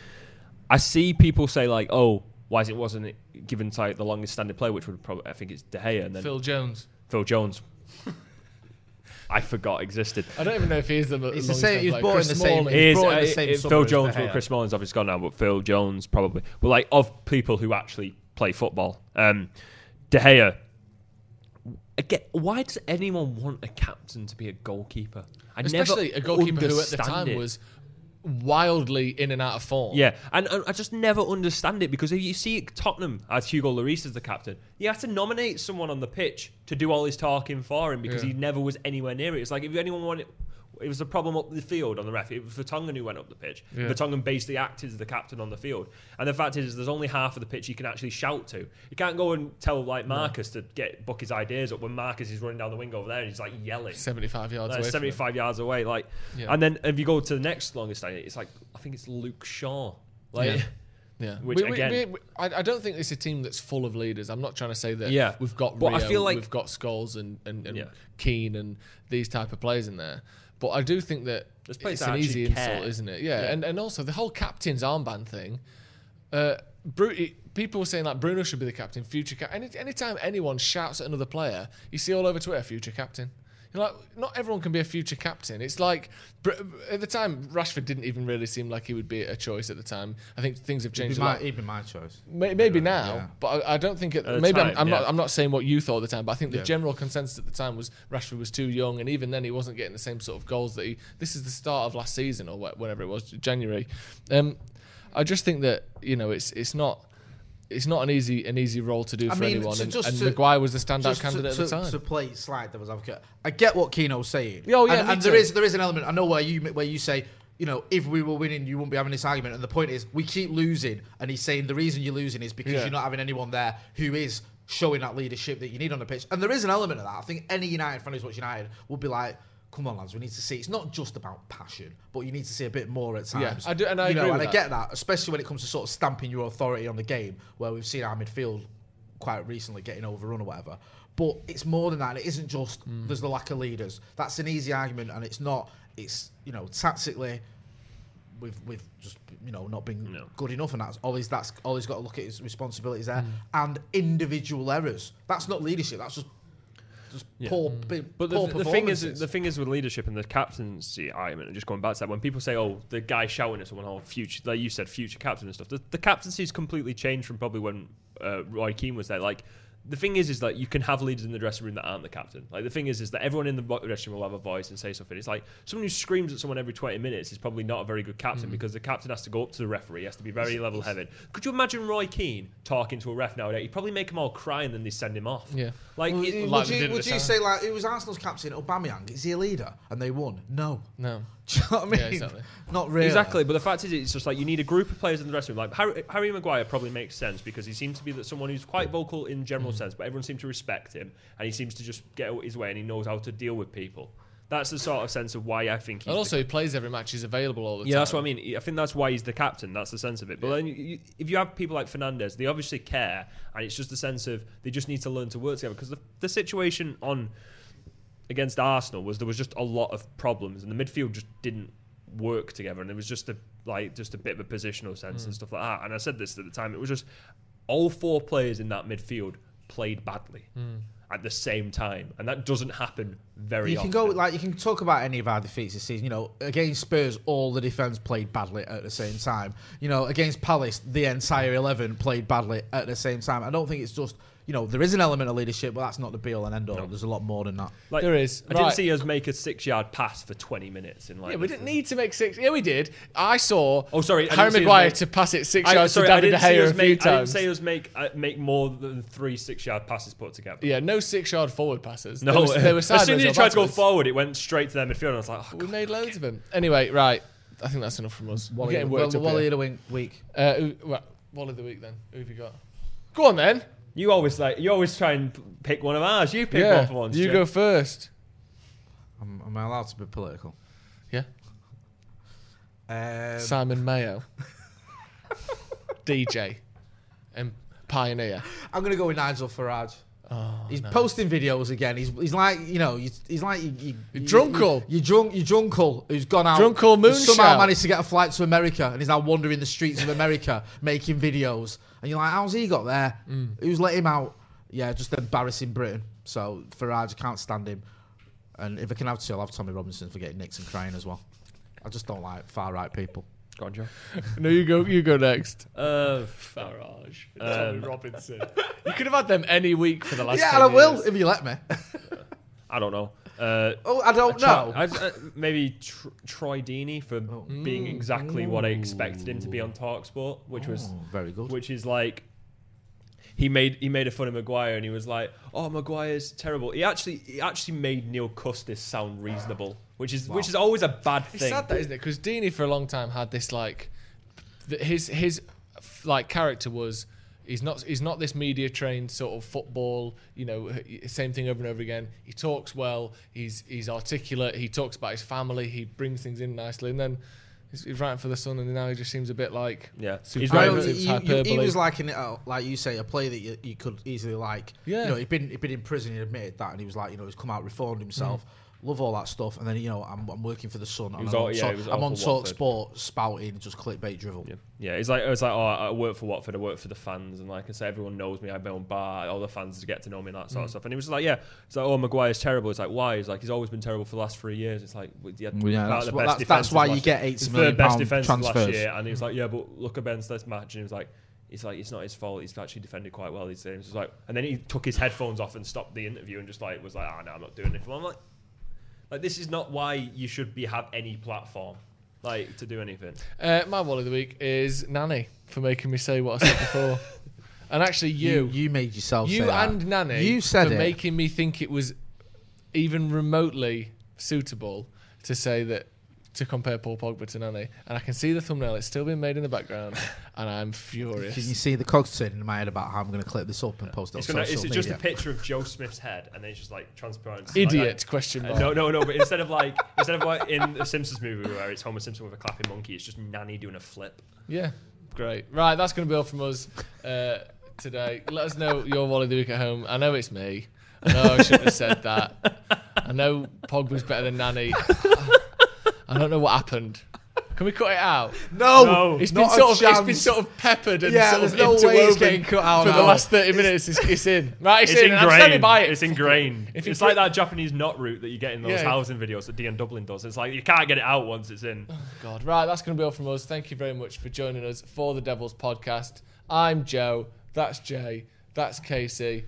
Speaker 3: I see people say like, oh, why is it wasn't it given to like, the longest standing player, which would probably I think it's De Gea and then
Speaker 1: Phil Jones.
Speaker 3: Phil Jones. *laughs* I forgot existed.
Speaker 1: I don't even know if he is the.
Speaker 2: It's the same. He's
Speaker 1: brought
Speaker 2: in the same.
Speaker 3: He
Speaker 2: is,
Speaker 3: uh,
Speaker 2: the same
Speaker 3: Phil Jones. Well, Chris Smalling's obviously gone now, but Phil Jones probably. Well, like of people who actually play football, um, De Gea. Again, why does anyone want a captain to be a goalkeeper?
Speaker 1: I Especially a goalkeeper who at the time it. was wildly in and out of form.
Speaker 3: Yeah, and, and, I just never understand it because if you see Tottenham as Hugo Lloris as the captain, you have to nominate someone on the pitch to do all his talking for him because yeah. he never was anywhere near it. It's like if anyone wanted it was a problem up the field on the ref. It was Vertonghen who went up the pitch. Yeah. Vertonghen basically acted as the captain on the field. And the fact is, there's only half of the pitch you can actually shout to. You can't go and tell like Marcus no. to get book his ideas up when Marcus is running down the wing over there and he's like yelling.
Speaker 1: 75 yards like, away.
Speaker 3: 75 yards away. Like, yeah. and then if you go to the next longest line, it's like I think it's Luke Shaw. Like.
Speaker 1: Yeah. *laughs* Yeah, which we, again, we, we, I, I, don't think it's a team that's full of leaders. I'm not trying to say that.
Speaker 3: Yeah,
Speaker 1: we've got. Rio, I feel like we've got Scholes and and, and yeah. Keane and these type of players in there. But I do think that it's an easy care. insult, isn't it? Yeah. yeah. and and also the whole captain's armband thing. Uh, Bru- people were saying like Bruno should be the captain, future captain. Any anytime anyone shouts at another player, you see all over Twitter, future captain. You're like, not everyone can be a future captain. It's like at the time, Rashford didn't even really seem like he would be a choice at the time. I think things have changed.
Speaker 2: He'd be, my, he'd be my choice.
Speaker 1: Maybe, maybe now, yeah. but I, I, don't think it. maybe time, I'm, I'm yeah. not. I'm not saying what you thought at the time, but I think the yeah. general consensus at the time was Rashford was too young, and even then he wasn't getting the same sort of goals that he. This is the start of last season or whatever it was, January. Um, I just think that you know it's it's not it's not an easy an easy role to do I for mean, anyone. And, and to, Maguire was the standout candidate
Speaker 2: to,
Speaker 1: at the time.
Speaker 2: To play slide devil's advocate, I get what Keano's saying.
Speaker 1: Oh yeah,
Speaker 2: and, and there is there is an element. I know where you where you say. You know, if we were winning, you wouldn't be having this argument. And the point is, we keep losing. And he's saying the reason you're losing is because yeah. you're not having anyone there who is showing that leadership that you need on the pitch. And there is an element of that. I think any United fan who's United would be like, come on, lads, we need to see. It's not just about passion, but you need to see a bit more at times.
Speaker 1: Yeah, I do, and I
Speaker 2: you
Speaker 1: know,
Speaker 2: and
Speaker 1: I
Speaker 2: that. get that, especially when it comes to sort of stamping your authority on the game, where we've seen our midfield quite recently getting overrun or whatever. But it's more than that. It isn't just mm. there's the lack of leaders. That's an easy argument, and it's not. It's you know tactically. We've, we've just you know not been no. good enough, and that's always that's all he's got to look at his responsibilities there, mm. and individual errors. That's not leadership. That's just just yeah. poor, mm.
Speaker 3: but the, the thing is, the thing is with leadership and the captaincy argument, and just going back to that, when people say, "Oh, the guy shouting at someone, oh, future," like you said, future captain and stuff, the, the captaincy's completely changed from probably when uh, Roy Keane was there. Like the thing is, is that you can have leaders in the dressing room that aren't the captain. Like the thing is, is that everyone in the dressing room will have a voice and say something. It's like someone who screams at someone every twenty minutes is probably not a very good captain mm. because the captain has to go up to the referee, he has to be very *laughs* level-headed. Could you imagine Roy Keane talking to a ref nowadays? He'd probably make them all cry and then they send him off.
Speaker 1: Yeah.
Speaker 2: Like, well, it, like would you, would you say like it was Arsenal's captain Aubameyang? Is he a leader? And they won. No.
Speaker 1: No. *laughs*
Speaker 2: Do you know what I mean? Yeah, exactly. Not really.
Speaker 3: Exactly, but the fact is, it's just like you need a group of players in the dressing room. Like Harry, Harry Maguire probably makes sense because he seems to be that someone who's quite vocal in general sense, but everyone seems to respect him, and he seems to just get his way, and he knows how to deal with people. That's the sort of sense of why I think.
Speaker 1: and also, he plays every match. He's available all the
Speaker 3: yeah,
Speaker 1: time.
Speaker 3: Yeah, that's what I mean. I think that's why he's the captain. That's the sense of it. But yeah. then, you, if you have people like Fernandes, they obviously care, and it's just the sense of they just need to learn to work together. Because the, the situation on against Arsenal was there was just a lot of problems, and the midfield just didn't work together, and it was just a like just a bit of a positional sense mm. and stuff like that. And I said this at the time; it was just all four players in that midfield played badly. Mm. At the same time, and that doesn't happen very. Often.
Speaker 2: You
Speaker 3: can
Speaker 2: go like you can talk about any of our defeats this season. You know, against Spurs, all the defense played badly at the same time. You know, against Palace, the entire eleven played badly at the same time. I don't think it's just you know, there is an element of leadership, but that's not the be all and end all. There's a lot more than that.
Speaker 3: Like,
Speaker 1: There is.
Speaker 3: I didn't see us make a six-yard pass for 20 minutes in like.
Speaker 1: Yeah, we didn't need to make six. Yeah, we did. I saw.
Speaker 3: Oh, sorry,
Speaker 1: Harry
Speaker 3: didn't see us
Speaker 1: Maguire
Speaker 3: make-
Speaker 1: to pass it six
Speaker 3: I,
Speaker 1: yards
Speaker 3: sorry,
Speaker 1: to
Speaker 3: I
Speaker 1: David De
Speaker 3: didn't see
Speaker 1: Gea
Speaker 3: us
Speaker 1: a few
Speaker 3: make. I didn't
Speaker 1: times.
Speaker 3: say us make uh, make more than three six-yard passes put together.
Speaker 1: Yeah, no six-yard forward passes.
Speaker 3: No,
Speaker 1: they were, they *laughs* were
Speaker 3: as soon as you tried to go forward, it went straight to their midfield. And I was like, oh,
Speaker 1: We made loads of them. Anyway, right. I think that's enough from us. We're
Speaker 2: Wally,
Speaker 1: getting
Speaker 2: well,
Speaker 1: worked up
Speaker 2: Wally
Speaker 1: here.
Speaker 2: of the wing- week.
Speaker 1: Uh, who, well, Wally of the week then. Who have you got? Go on then.
Speaker 3: You always like you always try and p- pick one of ours. You pick one
Speaker 1: yeah,
Speaker 3: for once.
Speaker 1: you
Speaker 3: Jim.
Speaker 1: go first.
Speaker 2: Am, am I allowed to be political?
Speaker 1: Yeah.
Speaker 2: Um,
Speaker 1: Simon Mayo. *laughs* DJ. And Pioneer.
Speaker 2: I'm gonna go with Nigel Farage.
Speaker 1: Oh,
Speaker 2: He's posting videos again. He's he's like you know he's, he's like you, you, you,
Speaker 1: drunkle.
Speaker 2: You, you drunk your drunkle who's gone out.
Speaker 1: Drunkle
Speaker 2: who's Somehow
Speaker 1: moonshout.
Speaker 2: managed to get a flight to America and is now wandering the streets of America *laughs* making videos. And you're like, how's he got there?
Speaker 1: Mm.
Speaker 2: Who's let him out? Yeah, just embarrassing Britain. So Farage, I can't stand him. And if I can have two, I'll have Tommy Robinson for getting Nixon crying as well. I just don't like far right people.
Speaker 3: Go on, Joe. *laughs*
Speaker 1: No, you go. You go next.
Speaker 3: Uh,
Speaker 1: Farage.
Speaker 3: Um,
Speaker 1: Robinson. *laughs* You could have had them any week for the last.
Speaker 2: yeah,
Speaker 1: 10
Speaker 2: and I will
Speaker 1: years.
Speaker 2: if you let me. *laughs*
Speaker 3: I don't know. Uh,
Speaker 2: oh, I don't know.
Speaker 3: I, uh, maybe tr- Troy Deeney for
Speaker 2: Oh.
Speaker 3: being exactly what I expected him to be on Talksport, which was
Speaker 2: Oh, very good.
Speaker 3: which is like he made he made a fun of Maguire and he was like, "Oh, Maguire's terrible." He actually he actually made Neil Custis sound reasonable, which is which is always a bad
Speaker 1: It's
Speaker 3: thing.
Speaker 1: sad that isn't it? Because Deeney for a long time had this like, his his like character was he's not he's not this media trained sort of football you know same thing over and over again. He talks well. He's he's articulate. He talks about his family. He brings things in nicely, and then he's, he's writing for the Sun, and now he just seems a bit like
Speaker 3: yeah. He's right.
Speaker 2: He, he- he was like an, uh, like you say, a player that you, you could easily like.
Speaker 1: Yeah.
Speaker 2: You know, he'd been he'd been in prison. He admitted that, and he was like, you know, he's come out, reformed himself. Love all that stuff, and then you know, I'm, I'm working for the Sun. and I'm
Speaker 3: all-
Speaker 2: on,
Speaker 3: yeah,
Speaker 2: Talk- I'm on Talk Sport spouting just clickbait drivel.
Speaker 3: Yeah, yeah. It's like it's like oh, I work for Watford. I work for the fans, and like I say, everyone knows me. I have my own bar. All the fans get to know me and that
Speaker 2: Mm.
Speaker 3: sort of stuff. And he was like, yeah, it's like oh, Maguire's terrible. It's like why? He's like he's always been terrible for the last three years. It's like yeah,
Speaker 2: Well, yeah,
Speaker 3: part of
Speaker 2: that's
Speaker 3: the
Speaker 2: why-
Speaker 3: best
Speaker 2: that's- that's why you get 80
Speaker 3: his
Speaker 2: million
Speaker 3: best
Speaker 2: pound
Speaker 3: defenses last year. And he was like, yeah, but look at Ben's this match, and he was like. It's like it's not his fault. He's actually defended quite well these games. It's like, and then he took his headphones off and stopped the interview and just like was like, "Ah, no, I'm not doing it." I'm like, like this is not why you should be have any platform, like to do anything.
Speaker 1: Uh, my wall of the week is Nani for making me say what I said before, *laughs* and actually you,
Speaker 2: You, you made yourself.
Speaker 1: you
Speaker 2: say that.
Speaker 1: and Nani,
Speaker 2: You said
Speaker 1: for
Speaker 2: it.
Speaker 1: making me think it was even remotely suitable to say that to compare Paul Pogba to Nani, and I can see the thumbnail; it's still being made in the background, *laughs* and I'm furious.
Speaker 2: Can you see the cogs turning in my head about how I'm going to clip this up and post it on
Speaker 3: It's, gonna,
Speaker 2: social
Speaker 3: it's just a picture of Joe Smith's head, and then it's just like transparent.
Speaker 1: Idiot?
Speaker 3: Like,
Speaker 1: question
Speaker 3: uh, no, no, no. But instead of like *laughs* instead of like in the Simpsons movie where it's Homer Simpson with a clapping monkey, it's just Nani doing a flip.
Speaker 1: Yeah, great. Right, that's going to be all from us uh, today. Let us know your Wally the week at home. I know it's me. I know I shouldn't have said that. I know Pogba's better than Nani. *laughs* I don't know what happened. Can we cut it out?
Speaker 2: No,
Speaker 3: No.
Speaker 1: It's been
Speaker 2: not a
Speaker 1: sort of it's been sort of peppered and
Speaker 2: Yeah,
Speaker 1: sort of
Speaker 2: there's no
Speaker 1: interwoven
Speaker 2: getting cut out
Speaker 1: for the last thirty minutes. It's, it's in right. It's,
Speaker 3: It's
Speaker 1: in. and I'm standing
Speaker 3: ingrained.
Speaker 1: by it.
Speaker 3: It's ingrained.
Speaker 1: If
Speaker 3: it's
Speaker 1: put-
Speaker 3: like that Japanese knot root that you get in those
Speaker 1: Yeah.
Speaker 3: housing videos that Dion Dublin does. It's like you can't get it out once it's in.
Speaker 1: Oh, God, right. That's going to be all from us. Thank you very much for joining us for the Devils podcast. I'm Joe. That's Jay. That's Casey.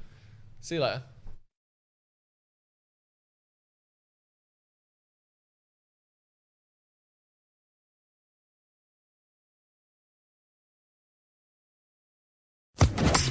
Speaker 1: See you later.